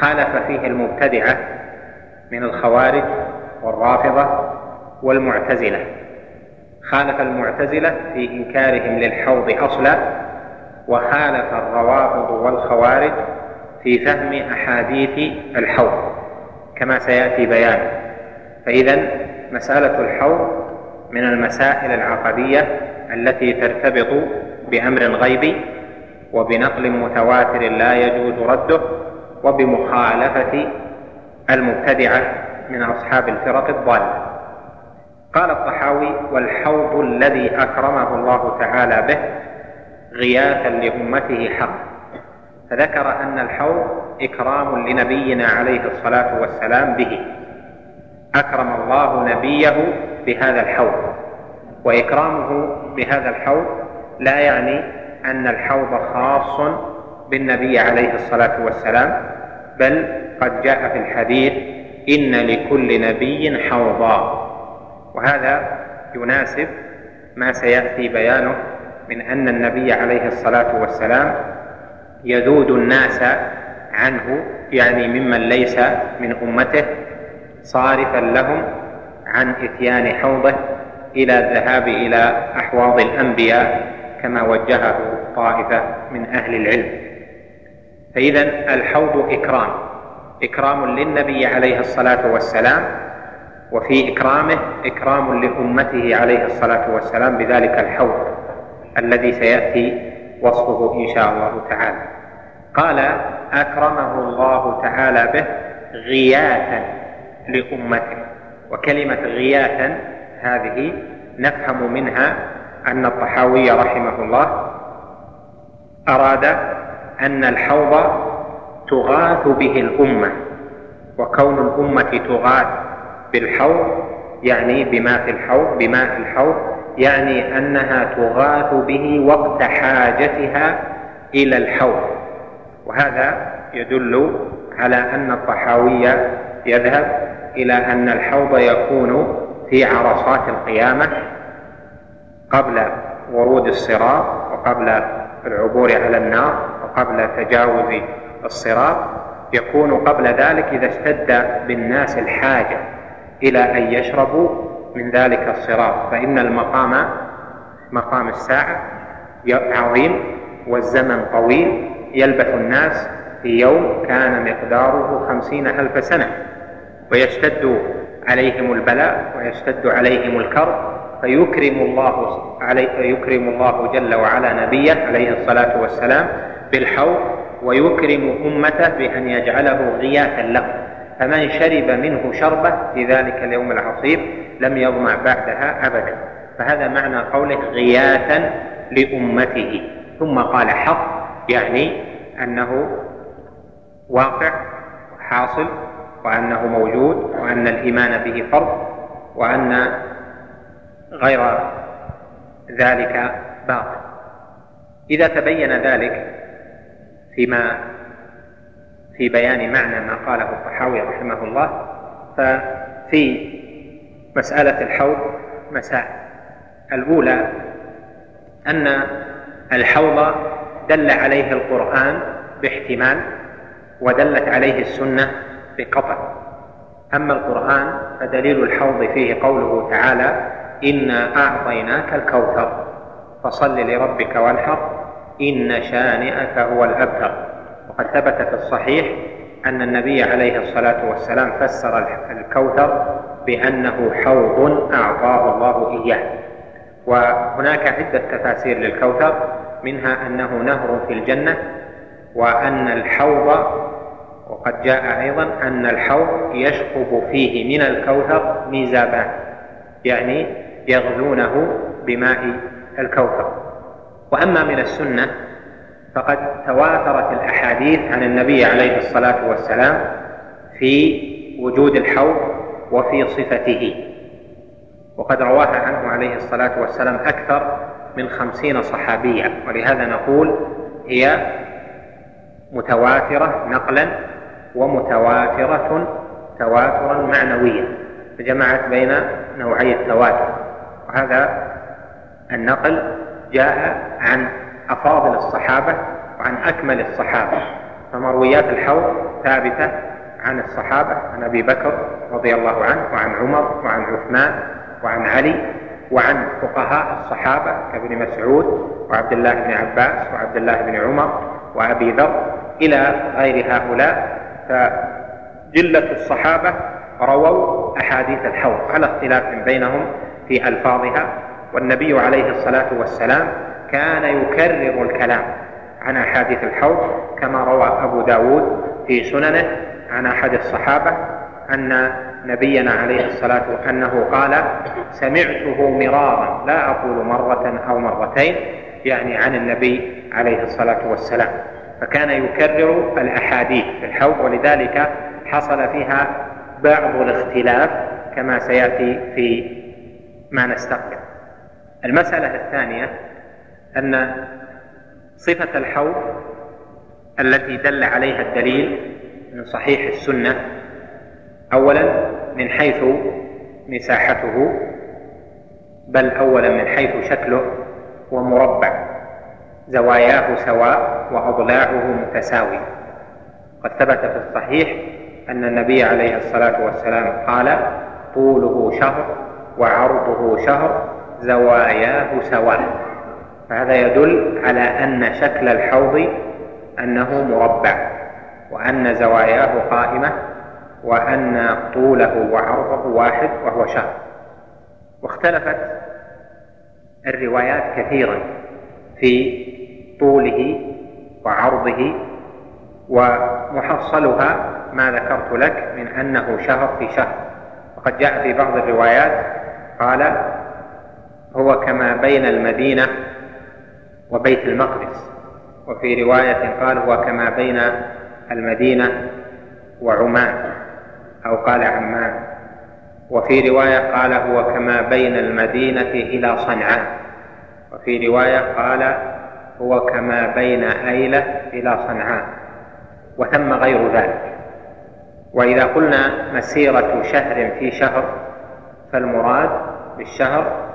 خالف فيه المبتدعة من الخوارج والرافضة والمعتزلة. خالف المعتزلة في إنكارهم للحوض أصلا وخالف الروافض والخوارج في فهم أحاديث الحوض كما سيأتي بيانه فإذا مسألة الحوض من المسائل العقدية التي ترتبط بأمر غيبي وبنقل متواتر لا يجوز رده وبمخالفة المبتدعة من أصحاب الفرق الضالة قال الطحاوي والحوض الذي أكرمه الله تعالى به غياثا لأمته حق. فذكر أن الحوض إكرام لنبينا عليه الصلاة والسلام به. أكرم الله نبيه بهذا الحوض. وإكرامه بهذا الحوض لا يعني أن الحوض خاص بالنبي عليه الصلاة والسلام بل قد جاء في الحديث إن لكل نبي حوضا. وهذا يناسب ما سيأتي بيانه من أن النبي عليه الصلاة والسلام يذود الناس عنه يعني ممن ليس من أمته صارفا لهم عن إتيان حوضه إلى الذهاب إلى أحواض الأنبياء كما وجهه طائفة من أهل العلم. فإذا الحوض إكرام إكرام للنبي عليه الصلاة والسلام وفي إكرامه إكرام لأمته عليه الصلاة والسلام بذلك الحوض. الذي سيأتي وصفه إن شاء الله تعالى. قال أكرمه الله تعالى به غياثا لأمته. وكلمة غياثا هذه نفهم منها أن الطحاوي رحمه الله أراد أن الحوض تغاث به الأمة وكون الأمة تغاث بالحوض يعني بما في الحوض بماء الحوض يعني أنها تغاث به وقت حاجتها إلى الحوض. وهذا يدل على أن الطحاوي يذهب إلى أن الحوض يكون في عرصات القيامة قبل ورود الصراط وقبل العبور على النار وقبل تجاوز الصراط. يكون قبل ذلك إذا اشتد بالناس الحاجة إلى أن يشربوا من ذلك الصراط. فإن المقام مقام الساعة عظيم والزمن طويل يلبث الناس في يوم كان مقداره خمسين ألف سنة. ويشتد عليهم البلاء ويشتد عليهم الكرب. فيكرم الله علي يكرم الله جل وعلا نبيه عليه الصلاة والسلام بالحوض ويكرم أمته بأن يجعله غياثا له فمن شرب منه شربة في ذلك اليوم العصيب لم يظمع بعدها أبدا. فهذا معنى قوله غياثا لأمته. ثم قال حق يعني أنه واقع وحاصل وأنه موجود وأن الإيمان به فرض وأن غير ذلك باطل. إذا تبين ذلك فيما في بيان معنى ما قاله الطحاوي رحمه الله ففي مسألة الحوض مسائل الأولى أن الحوض دل عليه القرآن باحتمال ودلت عليه السنة بقطع. أما القرآن فدليل الحوض فيه قوله تعالى إنا أعطيناك الكوثر فصل لربك وانحر إن شانئك هو الأبتر. وقد ثبت في الصحيح أن النبي عليه الصلاة والسلام فسر الكوثر بأنه حوض أعطاه الله إياه. وهناك عدة تفاسير للكوثر منها أنه نهر في الجنة وأن الحوض وقد جاء أيضا أن الحوض يشقب فيه من الكوثر ميزابان يعني يغذونه بماء الكوثر. وأما من السنة فقد تواترت الأحاديث عن النبي عليه الصلاة والسلام في وجود الحوض وفي صفته. وقد رواها عنه عليه الصلاة والسلام أكثر من خمسين صحابيا ولهذا نقول هي متواترة نقلا ومتواترة تواترا معنويا. فجمعت بين نوعي التواتر. وهذا النقل جاء عن أفاضل الصحابة وعن أكمل الصحابة فمرويات الحوض ثابتة عن الصحابة عن أبي بكر رضي الله عنه وعن عمر وعن عثمان وعن علي وعن فقهاء الصحابة كابن مسعود وعبد الله بن عباس وعبد الله بن عمر وأبي ذر إلى غير هؤلاء فجلة الصحابة رووا أحاديث الحوض على اختلاف بينهم في ألفاظها والنبي عليه الصلاة والسلام كان يكرر الكلام. عن أحاديث الحوض كما روى أبو داود في سننه عن أحد الصحابة أن نبينا عليه الصلاة أنه قال سمعته مرارا لا أقول مرة أو مرتين يعني عن النبي عليه الصلاة والسلام. فكان يكرر الأحاديث في الحوض ولذلك حصل فيها بعض الاختلاف كما سيأتي في ما نستقبل. المسألة الثانية أن صفة الحوض التي دل عليها الدليل من صحيح السنة أولا من حيث مساحته بل أولا من حيث شكله هو مربع زواياه سواء وأضلاعه متساوية قد ثبت في الصحيح أن النبي عليه الصلاة والسلام قال طوله شهر وعرضه شهر زواياه سواء. فهذا يدل على أن شكل الحوض أنه مربع وأن زواياه قائمة وأن طوله وعرضه واحد وهو شهر. واختلفت الروايات كثيرا في طوله وعرضه ومحصلها ما ذكرت لك من أنه شهر في شهر. وقد جاء في بعض الروايات قال هو كما بين المدينة وبيت المقدس. وفي رواية قال هو كما بين المدينة وعمان أو قال عمان. وفي رواية قال هو كما بين المدينة إلى صنعاء وفي رواية قال هو كما بين أيلة إلى صنعاء وثم غير ذلك. وإذا قلنا مسيرة شهر في شهر فالمراد بالشهر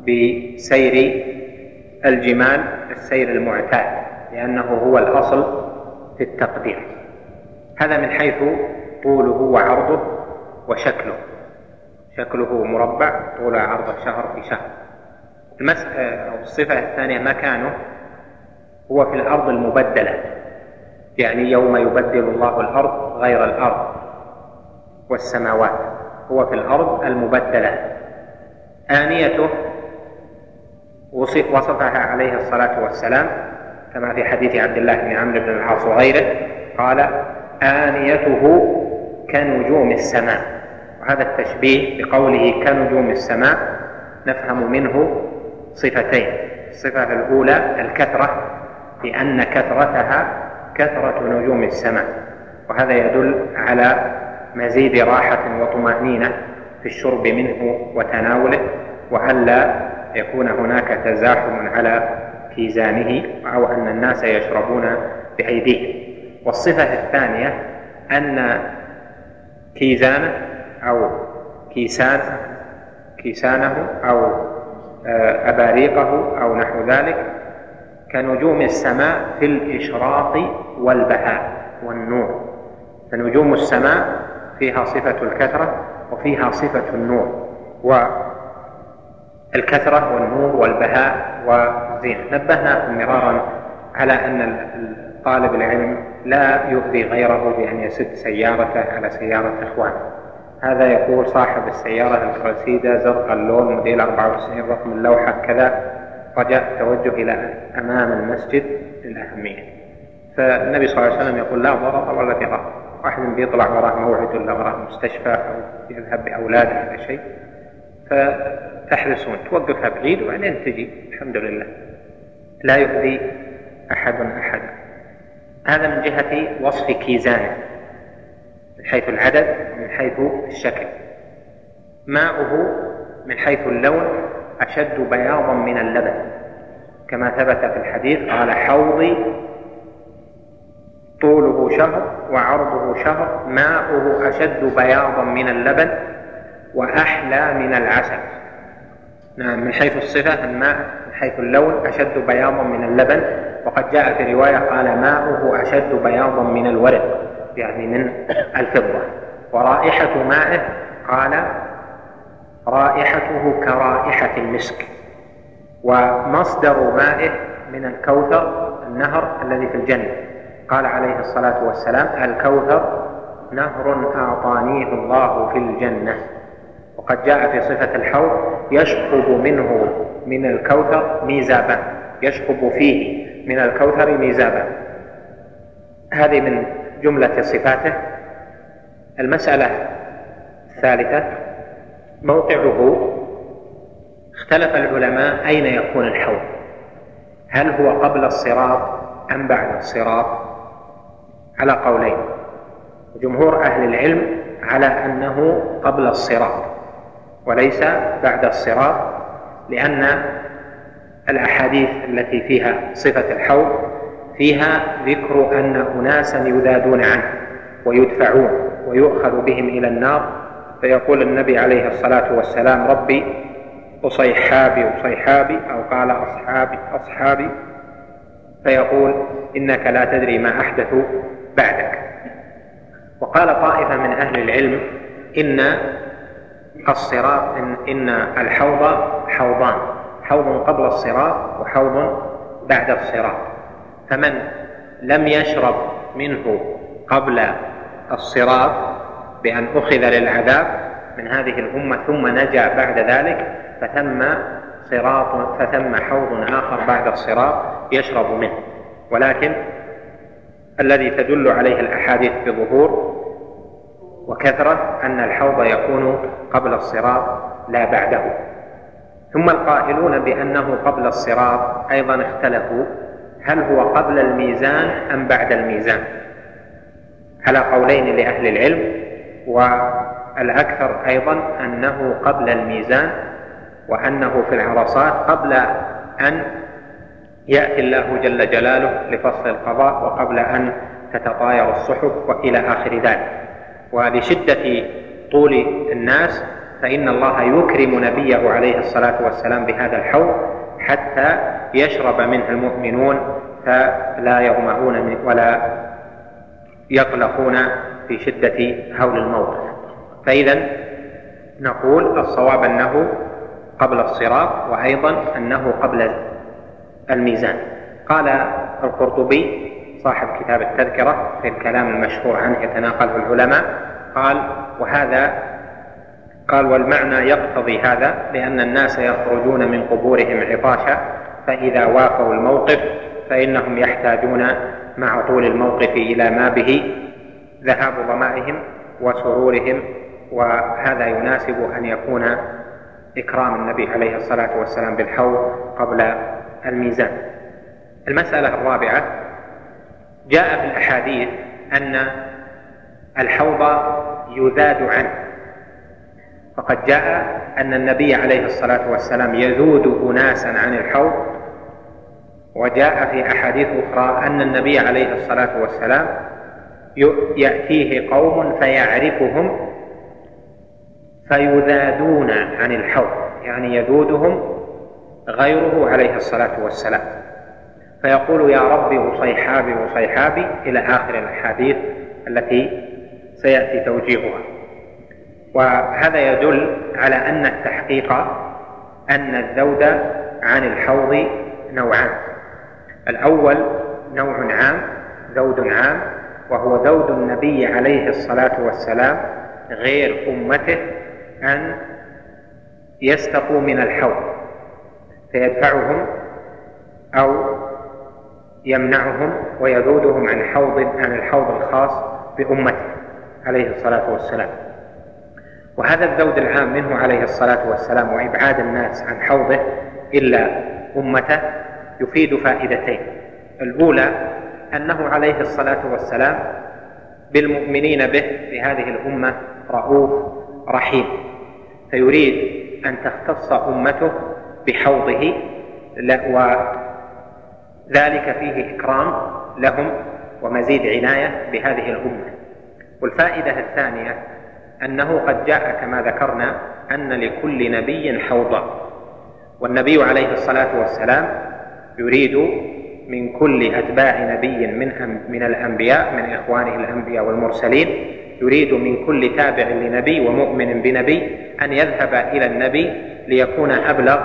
بسير الجمال السير المعتاد لأنه هو الأصل في التقدير. هذا من حيث طوله وعرضه وشكله. شكله مربع طول عرض شهر في شهر. المسألة أو الصفة الثانية مكانه هو في الأرض المبدلة يعني يوم يبدل الله الأرض غير الأرض والسماوات. هو في الأرض المبدلة. آنيته وصفها عليه الصلاة والسلام كما في حديث عبد الله بن عمرو بن العاص وغيره قال آنيته كنجوم السماء. وهذا التشبيه بقوله كنجوم السماء نفهم منه صفتين. الصفة الأولى الكثرة لأن كثرتها كثرة نجوم السماء. وهذا يدل على مزيد راحة وطمأنينة في الشرب منه وتناوله وألا يكون هناك تزاحم على كيزانه أو أن الناس يشربون بأيديهم والصفة الثانية أن كيزانه أو كيسان كيسانه أو آه، أباريقه أو نحو ذلك كنجوم السماء في الإشراق والبهاء والنور. فنجوم السماء فيها صفة الكثرة وفيها صفة النور. والكثرة والنور والبهاء والزينة نبهناكم مرارا على أن طالب العلم لا يؤذي غيره بأن يسد سيارته على سيارة إخوانه. هذا يقول صاحب السيارة الكرسيدة زرق اللون موديل 94 رقم اللوحة كذا. رجاء التوجه إلى أمام المسجد للأهمية. فالنبي صلى الله عليه وسلم يقول لا ضرر ولا ضرار واحد بيطلع وراه موعد ولا وراه مستشفى أو يذهب بأولاده إلى شيء. فتحرصون توقفها بعيد وبعدين تجي. الحمد لله. لا يؤذي أحد أحدا هذا من جهة وصف كيزانه من حيث العدد ومن حيث الشكل. ماؤه من حيث اللون أشد بياضا من اللبن. كما ثبت في الحديث قال حوضي طوله شهر وعرضه شهر ماؤه أشد بياضا من اللبن وأحلى من العسل. نعم من حيث الصفة الماء من حيث اللون أشد بياضا من اللبن. وقد جاء في رواية قال ماؤه أشد بياضا من الورق يعني من الفضة. ورائحة مائه قال رائحته كرائحة المسك. ومصدر مائه من الكوثر النهر الذي في الجنة. قال عليه الصلاة والسلام الكوثر نهر أعطانيه الله في الجنة. وقد جاء في صفة الحوض يشخب منه من الكوثر ميزابان يشخب فيه من الكوثر ميزابان هذه من جملة صفاته. المسألة الثالثة موقعه. اختلف العلماء أين يكون الحوض؟ هل هو قبل الصراط أم بعد الصراط؟ على قولين جمهور أهل العلم على أنه قبل الصراط. وليس بعد الصراط لأن الأحاديث التي فيها صفة الحوض فيها ذكر أن أناسا يذادون عنه ويدفعون ويؤخذ بهم إلى النار. فيقول النبي عليه الصلاة والسلام ربي أصيحابي أصيحابي أو قال أصحابي أصحابي فيقول إنك لا تدري ما أحدثوا بعدك وقال طائفة من أهل العلم إن الصراط إن, إن الحوض حوضان حوض قبل الصراط وحوض بعد الصراط. فمن لم يشرب منه قبل الصراط بأن أخذ للعذاب من هذه الأمة ثم نجا بعد ذلك فثم صراط فثم حوض آخر بعد الصراط يشرب منه. ولكن الذي تدل عليه الأحاديث بظهور وكثرة أن الحوض يكون قبل الصراط لا بعده. ثم القائلون بأنه قبل الصراط أيضا اختلفوا. هل هو قبل الميزان أم بعد الميزان؟ على قولين لأهل العلم والأكثر أيضا أنه قبل الميزان وأنه في العرصات قبل أن يأتي الله جل جلاله لفصل القضاء وقبل أن تتطاير الصحف وإلى آخر ذلك. ولشدة طول الناس فإن الله يكرم نبيه عليه الصلاة والسلام بهذا الحوض حتى يشرب منه المؤمنون فلا يظمؤون ولا يقلقون في شدة هول الموقف فإذا نقول الصواب أنه قبل الصراط وأيضا أنه قبل الميزان. قال القرطبي صاحب كتاب التذكرة في الكلام المشهور عنه يتناقله العلماء قال وهذا قال والمعنى يقتضي هذا لأن الناس يخرجون من قبورهم عطاشا فإذا وافوا الموقف فإنهم يحتاجون مع طول الموقف إلى ما به ذهاب ظمائهم وسرورهم وهذا يناسب أن يكون إكرام النبي عليه الصلاة والسلام بالحوض قبل الميزان. المسألة الرابعة جاء في الأحاديث أن الحوض يذاد عنه. فقد جاء أن النبي عليه الصلاة والسلام يذود أناسا عن الحوض وجاء في أحاديث أخرى أن النبي عليه الصلاة والسلام يأتيه قوم فيعرفهم فيذادون عن الحوض يعني يذودهم غيره عليه الصلاة والسلام. فيقول يا ربي وصيحابي وصيحابي إلى آخر الأحاديث التي سيأتي توجيهها. وهذا يدل على أن التحقيق أن الذود عن الحوض نوعان. الأول نوع عام ذود عام وهو ذود النبي عليه الصلاة والسلام غير أمته أن يستقوا من الحوض فيدفعهم أو يمنعهم ويذودهم عن حوض عن الحوض الخاص بأمته عليه الصلاة والسلام. وهذا الذود العام منه عليه الصلاة والسلام وإبعاد الناس عن حوضه إلا أمته يفيد فائدتين. الأولى أنه عليه الصلاة والسلام بالمؤمنين به في هذه الأمة رؤوف رحيم. فيريد أن تختص أمته بحوضه وذلك فيه إكرام لهم ومزيد عناية بهذه الأمة. والفائدة الثانية أنه قد جاء كما ذكرنا أن لكل نبي حوضا. والنبي عليه الصلاة والسلام يريد من كل أتباع نبي من من الأنبياء من إخوانه الأنبياء والمرسلين يريد من كل تابع لنبي ومؤمن بنبي أن يذهب إلى النبي ليكون أبلغ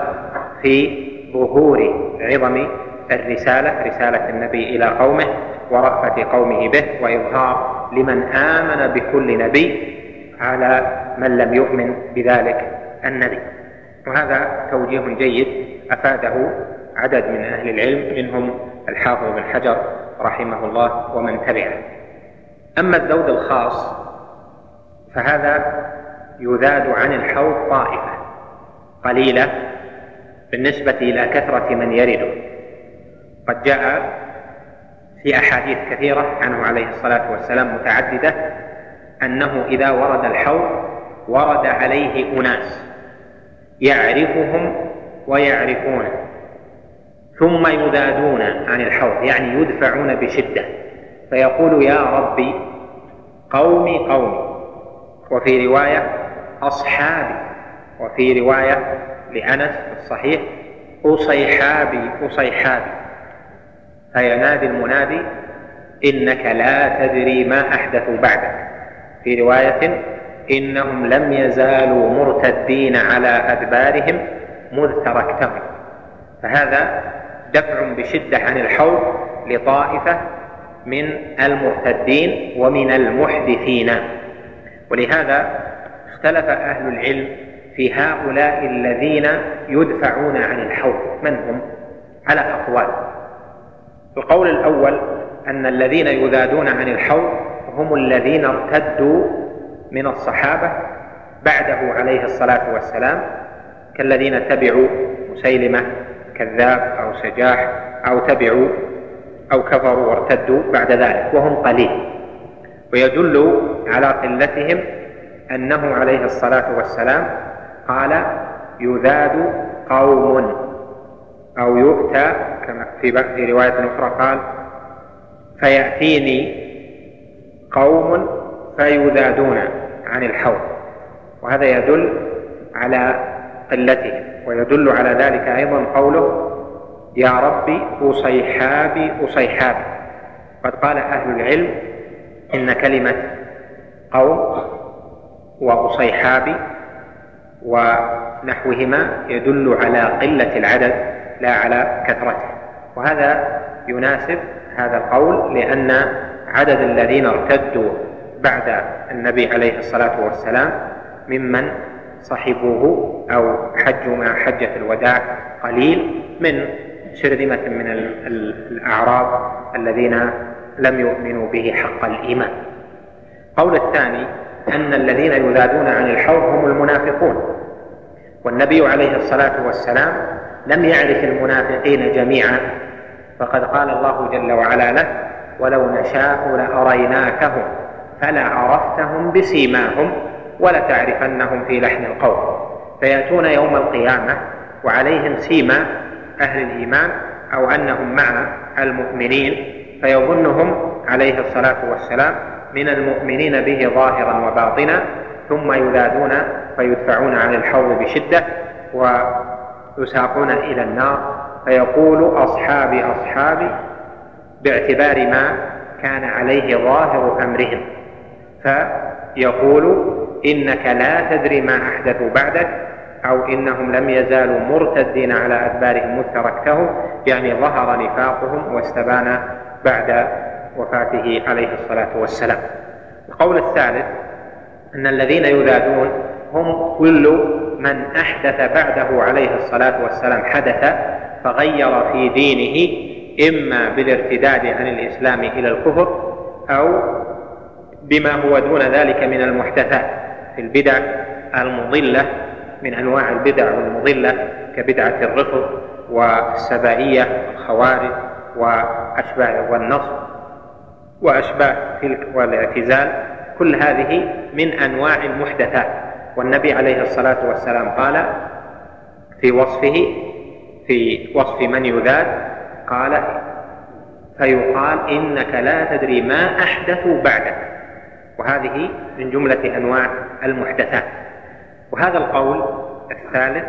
في ظهور عظم الرسالة رسالة النبي إلى قومه ورأفة قومه به وإظهار لمن آمن بكل نبي على من لم يؤمن بذلك النبي. وهذا توجيه جيد أفاده عدد من أهل العلم منهم الحافظ بن حجر رحمه الله ومن تبعه. أما الذود الخاص فهذا يذاد عن الحوض طائفة قليلة بالنسبة إلى كثرة من يرده. قد جاء في أحاديث كثيرة عنه عليه الصلاة والسلام متعددة أنه إذا ورد الحوض ورد عليه أناس يعرفهم ويعرفونه ثم يذادون عن الحوض يعني يدفعون بشدة فيقول يا ربي قومي قومي وفي رواية أصحابي وفي رواية لأنس الصحيح أصيحابي أصيحابي. فينادي المنادي إنك لا تدري ما أحدثوا بعدك. في رواية إنهم لم يزالوا مرتدين على أدبارهم مذ تركتهم. فهذا دفع بشدة عن الحوض لطائفة من المرتدين ومن المحدثين. ولهذا اختلف أهل العلم في هؤلاء الذين يدفعون عن الحوض. من هم؟ على أقوال. القول الأول أن الذين يذادون عن الحوض هم الذين ارتدوا من الصحابة بعده عليه الصلاة والسلام كالذين تبعوا مسيلمة كذاب أو سجاح أو تبعوا أو كفروا وارتدوا بعد ذلك وهم قليل. ويدل على قلتهم أنه عليه الصلاة والسلام قال يذاد قوم أو يؤتى كما في رواية أخرى قال فيأتيني قوم فيذادون عن الحوض. وهذا يدل على قلتهم ويدل على ذلك أيضا قوله يا ربي أصيحابي أصيحابي. قد قال أهل العلم إن كلمة قوم وأصيحابي ونحوهما يدل على قلة العدد لا على كثرته. وهذا يناسب هذا القول لأن عدد الذين ارتدوا بعد النبي عليه الصلاة والسلام ممن صحبوه أو حجوا مع حجة الوداع قليل من شرذمة من الأعراب الذين لم يؤمنوا به حق الإيمان. قول الثاني أن الذين يذادون عن الحوض هم المنافقون. والنبي عليه الصلاة والسلام لم يعرف المنافقين جميعا. فقد قال الله جل وعلا له ولو نشاء لأريناكهم فلعرفتهم بسيماهم ولتعرفنهم في لحن القول. فيأتون يوم القيامة وعليهم سيما أهل الإيمان أو أنهم مع المؤمنين فيظنهم عليه الصلاة والسلام من المؤمنين به ظاهرا وباطنا ثم يذادون فيدفعون عن الحوض بشدة ويساقون إلى النار فيقول أصحابي أصحابي باعتبار ما كان عليه ظاهر أمرهم. فيقول إنك لا تدري ما أحدثوا بعدك أو إنهم لم يزالوا مرتدين على أدبارهم مذ تركتهم يعني ظهر نفاقهم واستبان بعد وفاته عليه الصلاة والسلام. القول الثالث أن الذين يذادون هم كل من أحدث بعده عليه الصلاة والسلام حدث فغير في دينه إما بالارتداد عن الإسلام إلى الكفر أو بما هو دون ذلك من المحدثات في البدع المضلة من أنواع البدع المضلة كبدعة الرفض والسبائية والخوارج وأشباه والنصب وأشباه تلك والاعتزال كل هذه من أنواع المحدثات. والنبي عليه الصلاة والسلام قال في وصفه في وصف من يذاد قال فيقال إنك لا تدري ما أحدثوا بعدك. وهذه من جملة أنواع المحدثات. وهذا القول الثالث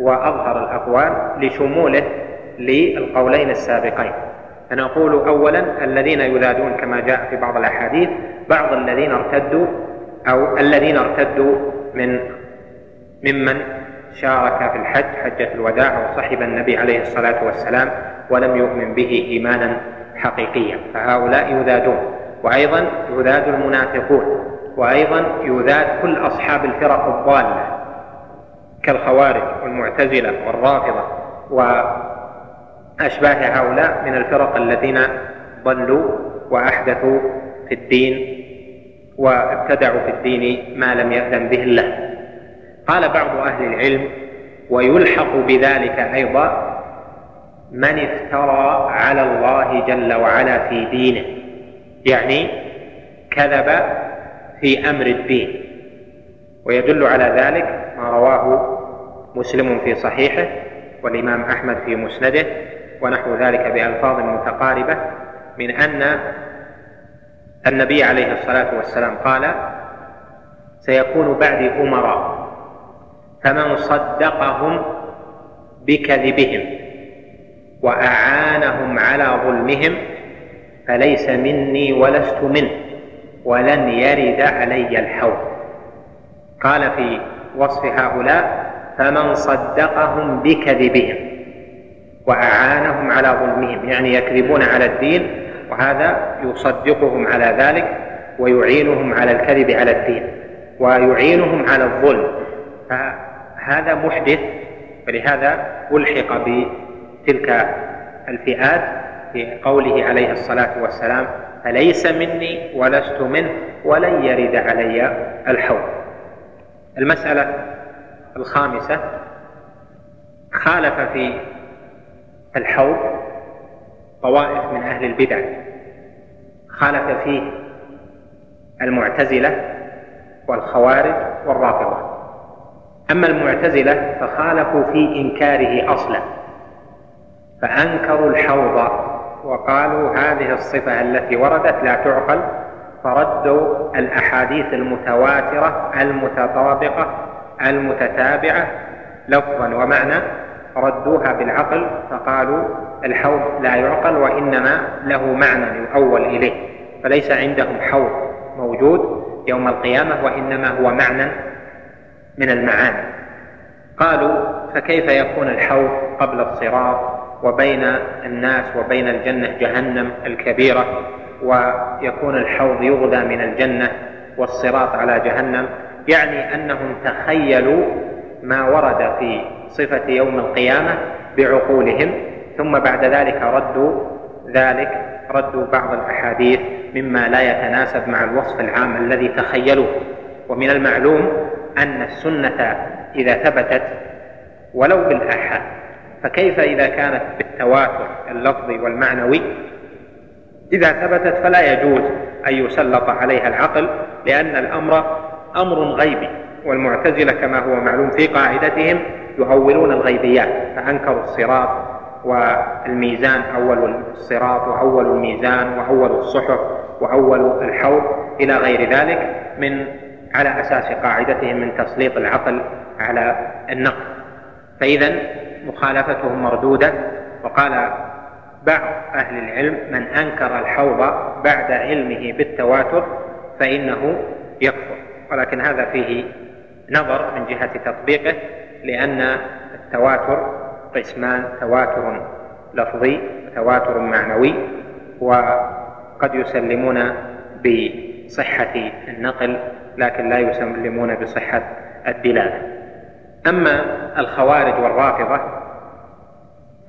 وأظهر الأقوال لشموله للقولين السابقين. أنا أقول أولا الذين يذادون كما جاء في بعض الأحاديث بعض الذين ارتدوا أو الذين ارتدوا من ممن شارك في الحج حجة الوداع وصحب النبي عليه الصلاة والسلام ولم يؤمن به إيمانا حقيقيا. فهؤلاء يذادون وأيضا يذاد المنافقون وأيضا يذاد كل أصحاب الفرق الضالة كالخوارج والمعتزلة والرافضة وأشباه هؤلاء من الفرق الذين ضلوا وأحدثوا في الدين وابتدعوا في الدين ما لم يأذن به الله. قال بعض أهل العلم ويلحق بذلك أيضا من افترى على الله جل وعلا في دينه يعني كذب في أمر الدين. ويدل على ذلك ما رواه مسلم في صحيحه والإمام أحمد في مسنده ونحو ذلك بألفاظ متقاربة من أن النبي عليه الصلاة والسلام قال سيكون بعد أمراء. فمن صدقهم بكذبهم وأعانهم على ظلمهم فليس مني ولست منه ولن يرد علي الحوض. قال في وصف هؤلاء فمن صدقهم بكذبهم وأعانهم على ظلمهم يعني يكذبون على الدين وهذا يصدقهم على ذلك ويعينهم على الكذب على الدين ويعينهم على الظلم. فهذا محدث ولهذا ألحق بتلك الفئات في قوله عليه الصلاة والسلام فليس مني ولست منه ولن يرد علي الحوض. المسألة الخامسة خالف في الحوض طوائف من أهل البدع. خالف فيه المعتزلة والخوارج والرافضة. أما المعتزلة فخالفوا في إنكاره أصلا فأنكروا الحوض وقالوا هذه الصفة التي وردت لا تعقل فردوا الأحاديث المتواترة المتطابقة المتتابعة لفظا ومعنى ردوها بالعقل فقالوا الحوض لا يعقل وإنما له معنى يؤول إليه فليس عندهم حوض موجود يوم القيامة وإنما هو معنى من المعاني. قالوا فكيف يكون الحوض قبل الصراط وبين الناس وبين الجنة جهنم الكبيرة ويكون الحوض يغذى من الجنة والصراط على جهنم؟ يعني أنهم تخيلوا ما ورد في صفة يوم القيامة بعقولهم ثم بعد ذلك ردوا ذلك ردوا بعض الأحاديث مما لا يتناسب مع الوصف العام الذي تخيلوه. ومن المعلوم أن السنة إذا ثبتت ولو بالآحاد فكيف إذا كانت بالتواتر اللفظي والمعنوي؟ إذا ثبتت فلا يجوز أن يسلط عليها العقل لأن الأمر أمر غيبي والمعتزلة كما هو معلوم في قاعدتهم يؤولون الغيبيات فأنكروا الصراط والميزان أول الصراط وأول الميزان وأول الصحف وأول الحوض إلى غير ذلك من على أساس قاعدتهم من تسليط العقل على النقل فإذا مخالفتهم مردودة وقال بعض أهل العلم من أنكر الحوض بعد علمه بالتواتر فإنه يكفر. ولكن هذا فيه نظر من جهة تطبيقه لأن التواتر قسمان تواتر لفظي وتواتر معنوي وقد يسلمون بصحة النقل لكن لا يسلمون بصحة الدلالة أما الخوارج والرافضة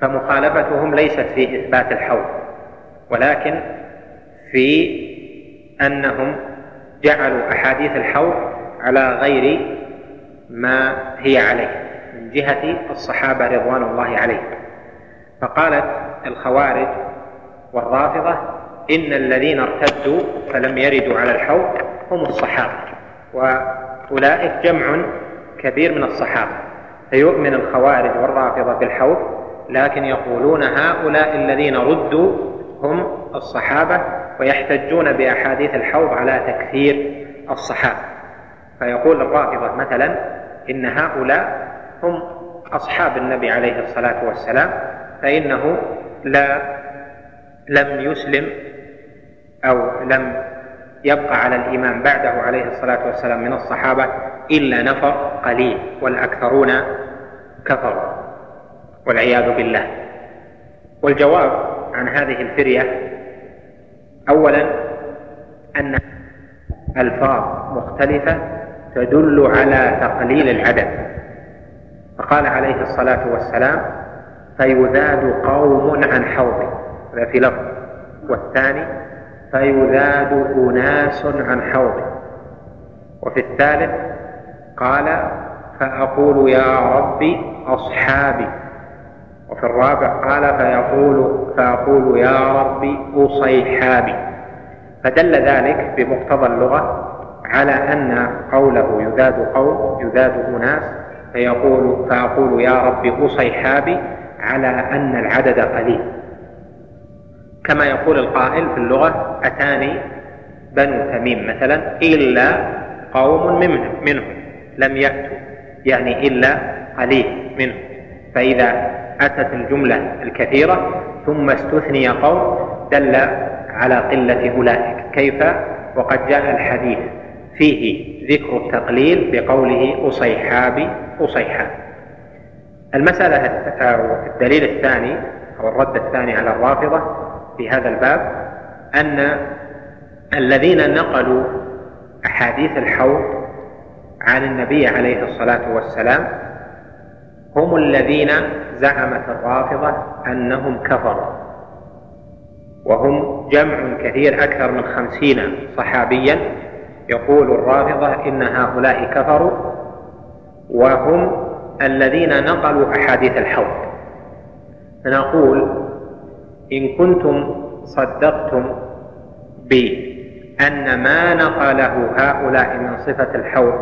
فمخالفتهم ليست في إثبات الحوض ولكن في أنهم جعلوا أحاديث الحوض على غير ما هي عليه من جهة الصحابة رضوان الله عليهم. فقالت الخوارج والرافضة إن الذين ارتدوا فلم يردوا على الحوض هم الصحابة وأولئك جمع كبير من الصحابة فيؤمن الخوارج والرافضة بالحوض لكن يقولون هؤلاء الذين ردوا هم الصحابة ويحتجون بأحاديث الحوض على تكثير الصحابة. فيقول الرافضة مثلا إن هؤلاء هم أصحاب النبي عليه الصلاة والسلام فإنه لا لم يسلم أو لم يبقى على الإمام بعده عليه الصلاة والسلام من الصحابة إلا نفر قليل والأكثرون كفروا والعياذ بالله. والجواب عن هذه الفرية أولا أن ألفاظ مختلفة تدل على تقليل العدد. فقال عليه الصلاة والسلام فيذاد قوم عن حوضه هذا في لفظ. والثاني فيذاد أناس عن حوضه. وفي الثالث قال فأقول يا ربي أصحابي. وفي الرابع قال فيقول فأقول يا ربي أصيحابي. فدل ذلك بمقتضى اللغة على أن قوله يذاد قوم يذاد أناس فيقول فأقول يا ربي أصيحابي على أن العدد قليل. كما يقول القائل في اللغة أتاني بنو تميم مثلا إلا قوم منهم لم يأتوا يعني إلا قليل منهم. فإذا أتت الجملة الكثيرة ثم استثني قوم دل على قلة أولئك. كيف؟ وقد جاء الحديث فيه ذكر التقليل بقوله أصيحابي أصيحاب المسألة الدليل الثاني أو الرد الثاني على الرافضة في هذا الباب أن الذين نقلوا أحاديث الحوض عن النبي عليه الصلاة والسلام هم الذين زعمت الرافضة أنهم كفروا وهم جمع كثير أكثر من خمسين صحابيا يقول الرافضة إن هؤلاء كفروا وهم الذين نقلوا أحاديث الحوض. فنقول إن كنتم صدقتم بأن ما نقله هؤلاء من صفة الحوض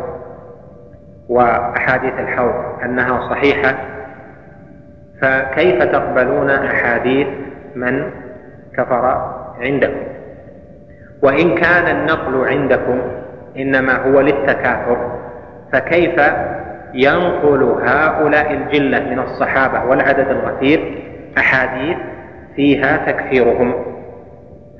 وأحاديث الحوض أنها صحيحة فكيف تقبلون أحاديث من كفر عندكم؟ وإن كان النقل عندكم إنما هو للتكاثر فكيف ينقل هؤلاء الجلة من الصحابة والعدد الغفير أحاديث فيها تكفيرهم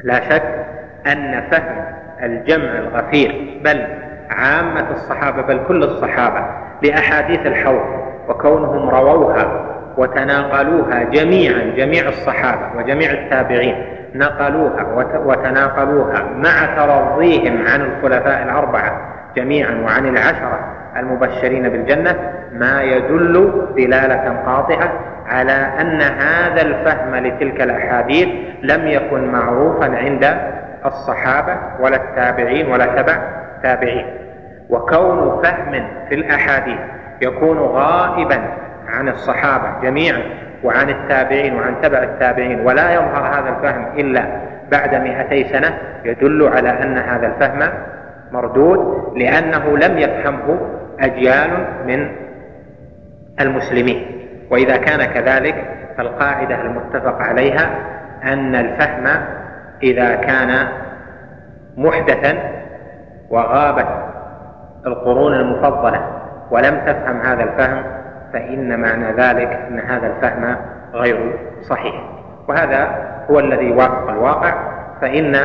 لا شك أن فهم الجمع الغفير بل عامة الصحابة بل كل الصحابة لأحاديث الحوض وكونهم رووها وتناقلوها جميعا جميع الصحابة وجميع التابعين نقلوها وتناقلوها مع ترضيهم عن الخلفاء الأربعة جميعا وعن العشرة المبشرين بالجنة ما يدل دلالة قاطعة على أن هذا الفهم لتلك الأحاديث لم يكن معروفا عند الصحابة ولا التابعين ولا تبع تابعين. وكون فهم في الأحاديث يكون غائبا عن الصحابة جميعا وعن التابعين وعن تبع التابعين ولا يظهر هذا الفهم إلا بعد مئتي سنة يدل على أن هذا الفهم مردود لأنه لم يفهمه أجيال من المسلمين. وإذا كان كذلك فالقاعدة المتفق عليها أن الفهم إذا كان محدثا وغابت القرون المفضلة ولم تفهم هذا الفهم فإن معنى ذلك أن هذا الفهم غير صحيح. وهذا هو الذي يوافق الواقع فإن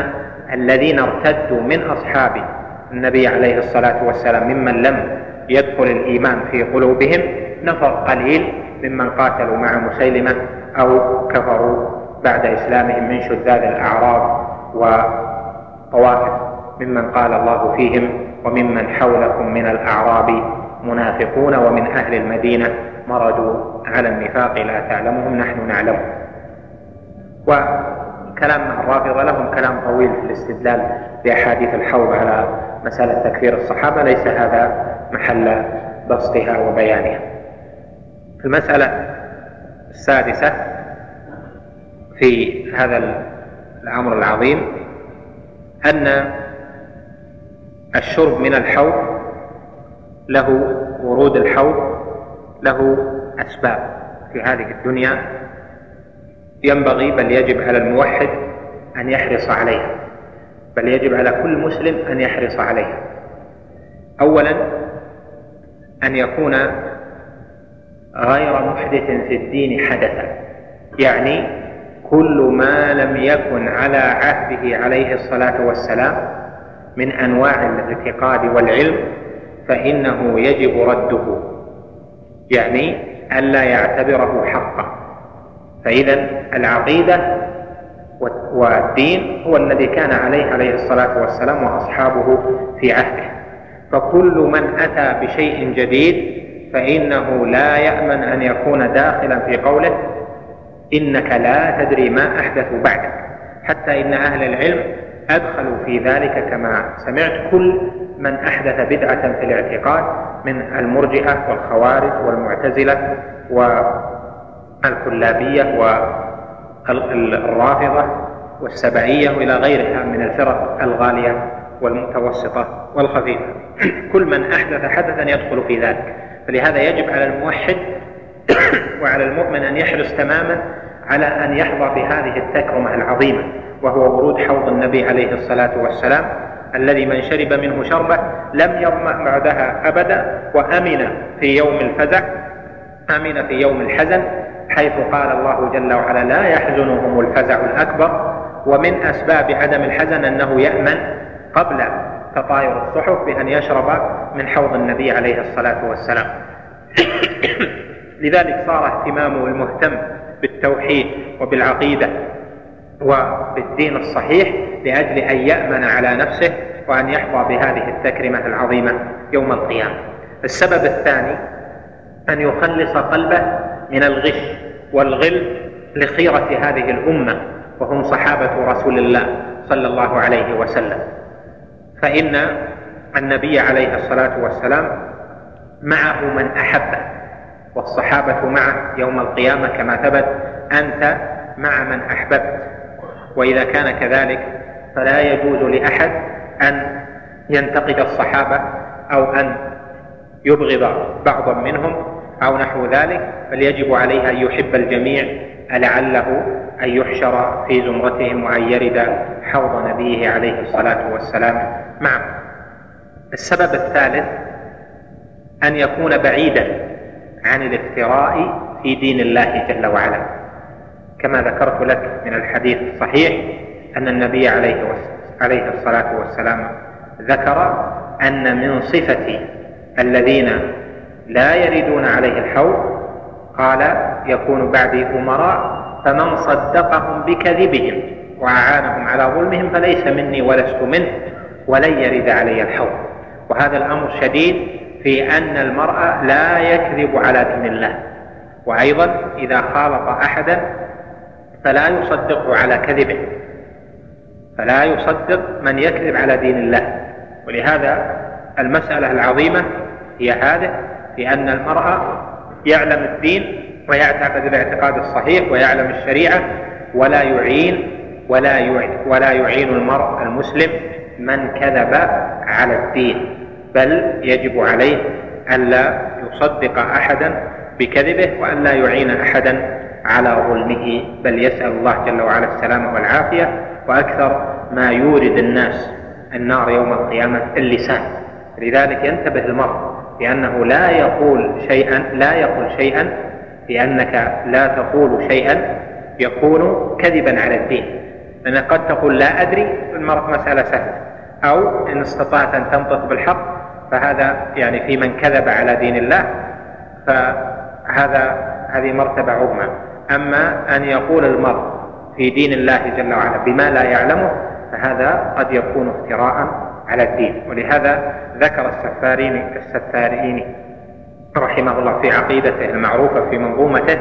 الذين ارتدوا من أصحاب النبي عليه الصلاة والسلام ممن لم يدخل الإيمان في قلوبهم نفر قليل ممن قاتلوا مع مسيلمة أو كفروا بعد إسلامهم من شذاذ الأعراب وطوائف ممن قال الله فيهم وممن حولكم من الأعراب منافقون ومن أهل المدينة مردوا على النفاق لا تعلمهم نحن نعلم وكلام الرافضة لهم كلام طويل في الاستدلال بأحاديث الحوض على مسألة تكفير الصحابة ليس هذا محل بسطها وبيانها. المسألة السادسة في هذا الأمر العظيم أن الشرب من الحوض له ورود الحوض له أسباب في هذه الدنيا ينبغي بل يجب على الموحد أن يحرص عليها. بل يجب على كل مسلم أن يحرص عليها. أولا أن يكون غير محدث في الدين حدثا. يعني كل ما لم يكن على عهده عليه الصلاة والسلام من أنواع الاعتقاد والعلم فإنه يجب رده. يعني ألا يعتبره حقا. فإذا العقيدة والدين هو الذي كان عليه عليه الصلاة والسلام وأصحابه في عهده. فكل من أتى بشيء جديد فإنه لا يأمن أن يكون داخلا في قوله إنك لا تدري ما أحدث بعدك حتى إن أهل العلم أدخلوا في ذلك كما سمعت كل من أحدث بدعة في الاعتقاد من المرجئة والخوارج والمعتزلة والكلابية والرافضة والسبعية وإلى غيرها من الفرق الغالية والمتوسطة والخفيفة. كل من أحدث حدثا يدخل في ذلك. فلهذا يجب على الموحد وعلى المؤمن أن يحرص تماما على أن يحظى بهذه التكرمة العظيمة وهو ورود حوض النبي عليه الصلاة والسلام الذي من شرب منه شربة لم يظمأ بعدها أبدا وأمن في يوم الفزع أمن في يوم الحزن حيث قال الله جل وعلا لا يحزنهم الفزع الأكبر ومن أسباب عدم الحزن أنه يأمن قبل تطاير الصحف بأن يشرب من حوض النبي عليه الصلاة والسلام. لذلك صار اهتمامه المهتم بالتوحيد وبالعقيدة وبالدين الصحيح لأجل أن يأمن على نفسه وأن يحظى بهذه التكرمة العظيمة يوم القيامة. السبب الثاني أن يخلص قلبه من الغش والغل لخيرة هذه الأمة وهم صحابة رسول الله صلى الله عليه وسلم. فإن النبي عليه الصلاة والسلام معه من أحبه والصحابة معه يوم القيامة كما ثبت أنت مع من أحببت. وإذا كان كذلك فلا يجوز لأحد أن ينتقد الصحابة أو أن يبغض بعضا منهم أو نحو ذلك بل يجب عليه أن يحب الجميع لعله أن يحشر في زمرتهم وأن يرد حوض نبيه عليه الصلاة والسلام. معه السبب الثالث أن يكون بعيدا عن الافتراء في دين الله جل وعلا. كما ذكرت لك من الحديث الصحيح أن النبي عليه عليه الصلاة والسلام ذكر أن من صفة الذين لا يردون عليه الحوض. قال يكون بعدي أمراء فمن صدقهم بكذبهم وأعانهم على ظلمهم فليس مني ولست منه ولن يرد علي الحوض. وهذا الأمر شديد في أن المرأة لا يكذب على دين الله. وأيضا إذا خالط أحدا فلا يصدقه على كذبه. فلا يصدق من يكذب على دين الله. ولهذا المسألة العظيمة هي هذه في أن المرأة يعلم الدين ويعتقد الاعتقاد الصحيح ويعلم الشريعة ولا يعين ولا يعين ولا يعين المرء المسلم من كذب على الدين بل يجب عليه ألا يصدق أحدا بكذبه وألا يعين أحدا على ظلمه بل يسأل الله جل وعلا السلامة والعافية وأكثر ما يورد الناس النار يوم القيامة اللسان. لذلك ينتبه المرء بأنه لا يقول شيئا لا يقول شيئا بأنك لا تقول شيئا يكون كذبا على الدين. لأنك قد تقول لا أدري المرء مسألة سهلة. أو إن استطعت أن تنطق بالحق فهذا يعني في من كذب على دين الله فهذا هذه مرتبة عظمى. أما أن يقول المرء في دين الله جل وعلا بما لا يعلمه فهذا قد يكون افتراء على الدين. ولهذا ذكر السفارين السفارين رحمه الله في عقيدته المعروفة في منظومته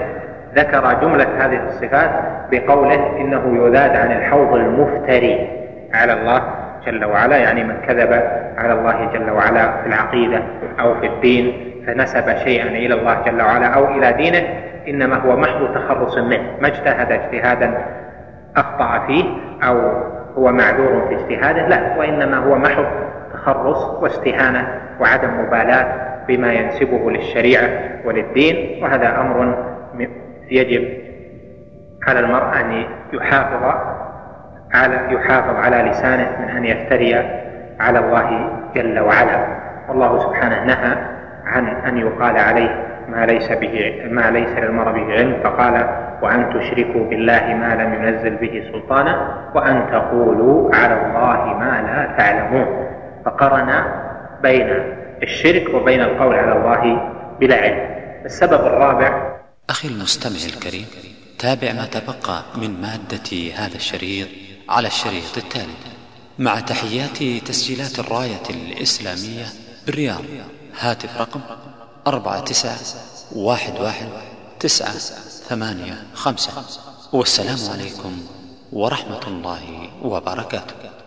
ذكر جملة هذه الصفات بقوله إنه يذاد عن الحوض المفتري على الله جل وعلا يعني من كذب على الله جل وعلا في العقيدة أو في الدين فنسب شيئا إلى الله جل وعلا أو إلى دينه إنما هو محض تخرص منه ما اجتهد اجتهادا أخطأ فيه أو هو معذور في اجتهاده؟ لا وإنما هو محض تخرص واستهانة وعدم مبالاة بما ينسبه للشريعة وللدين وهذا أمر يجب على المرء أن يحافظ على يحافظ على لسانه من أن يفتري على الله جل وعلا. والله سبحانه نهى عن أن يقال عليه ما ليس به ما ليس للمرء به علم فقال وأن تشركوا بالله ما لم ينزل به سلطانا وأن تقولوا على الله ما لا تعلمون. فقرن بين الشرك وبين القول على الله بلا علم. السبب الرابع أخي المستمع الكريم تابع ما تبقى من مادة هذا الشريط على الشريط التالي. مع تحيات تسجيلات الراية الإسلامية بالرياض. هاتف رقم أربعة تسعة واحد واحد تسعة. ثمانية خمسة. والسلام عليكم ورحمة الله وبركاته.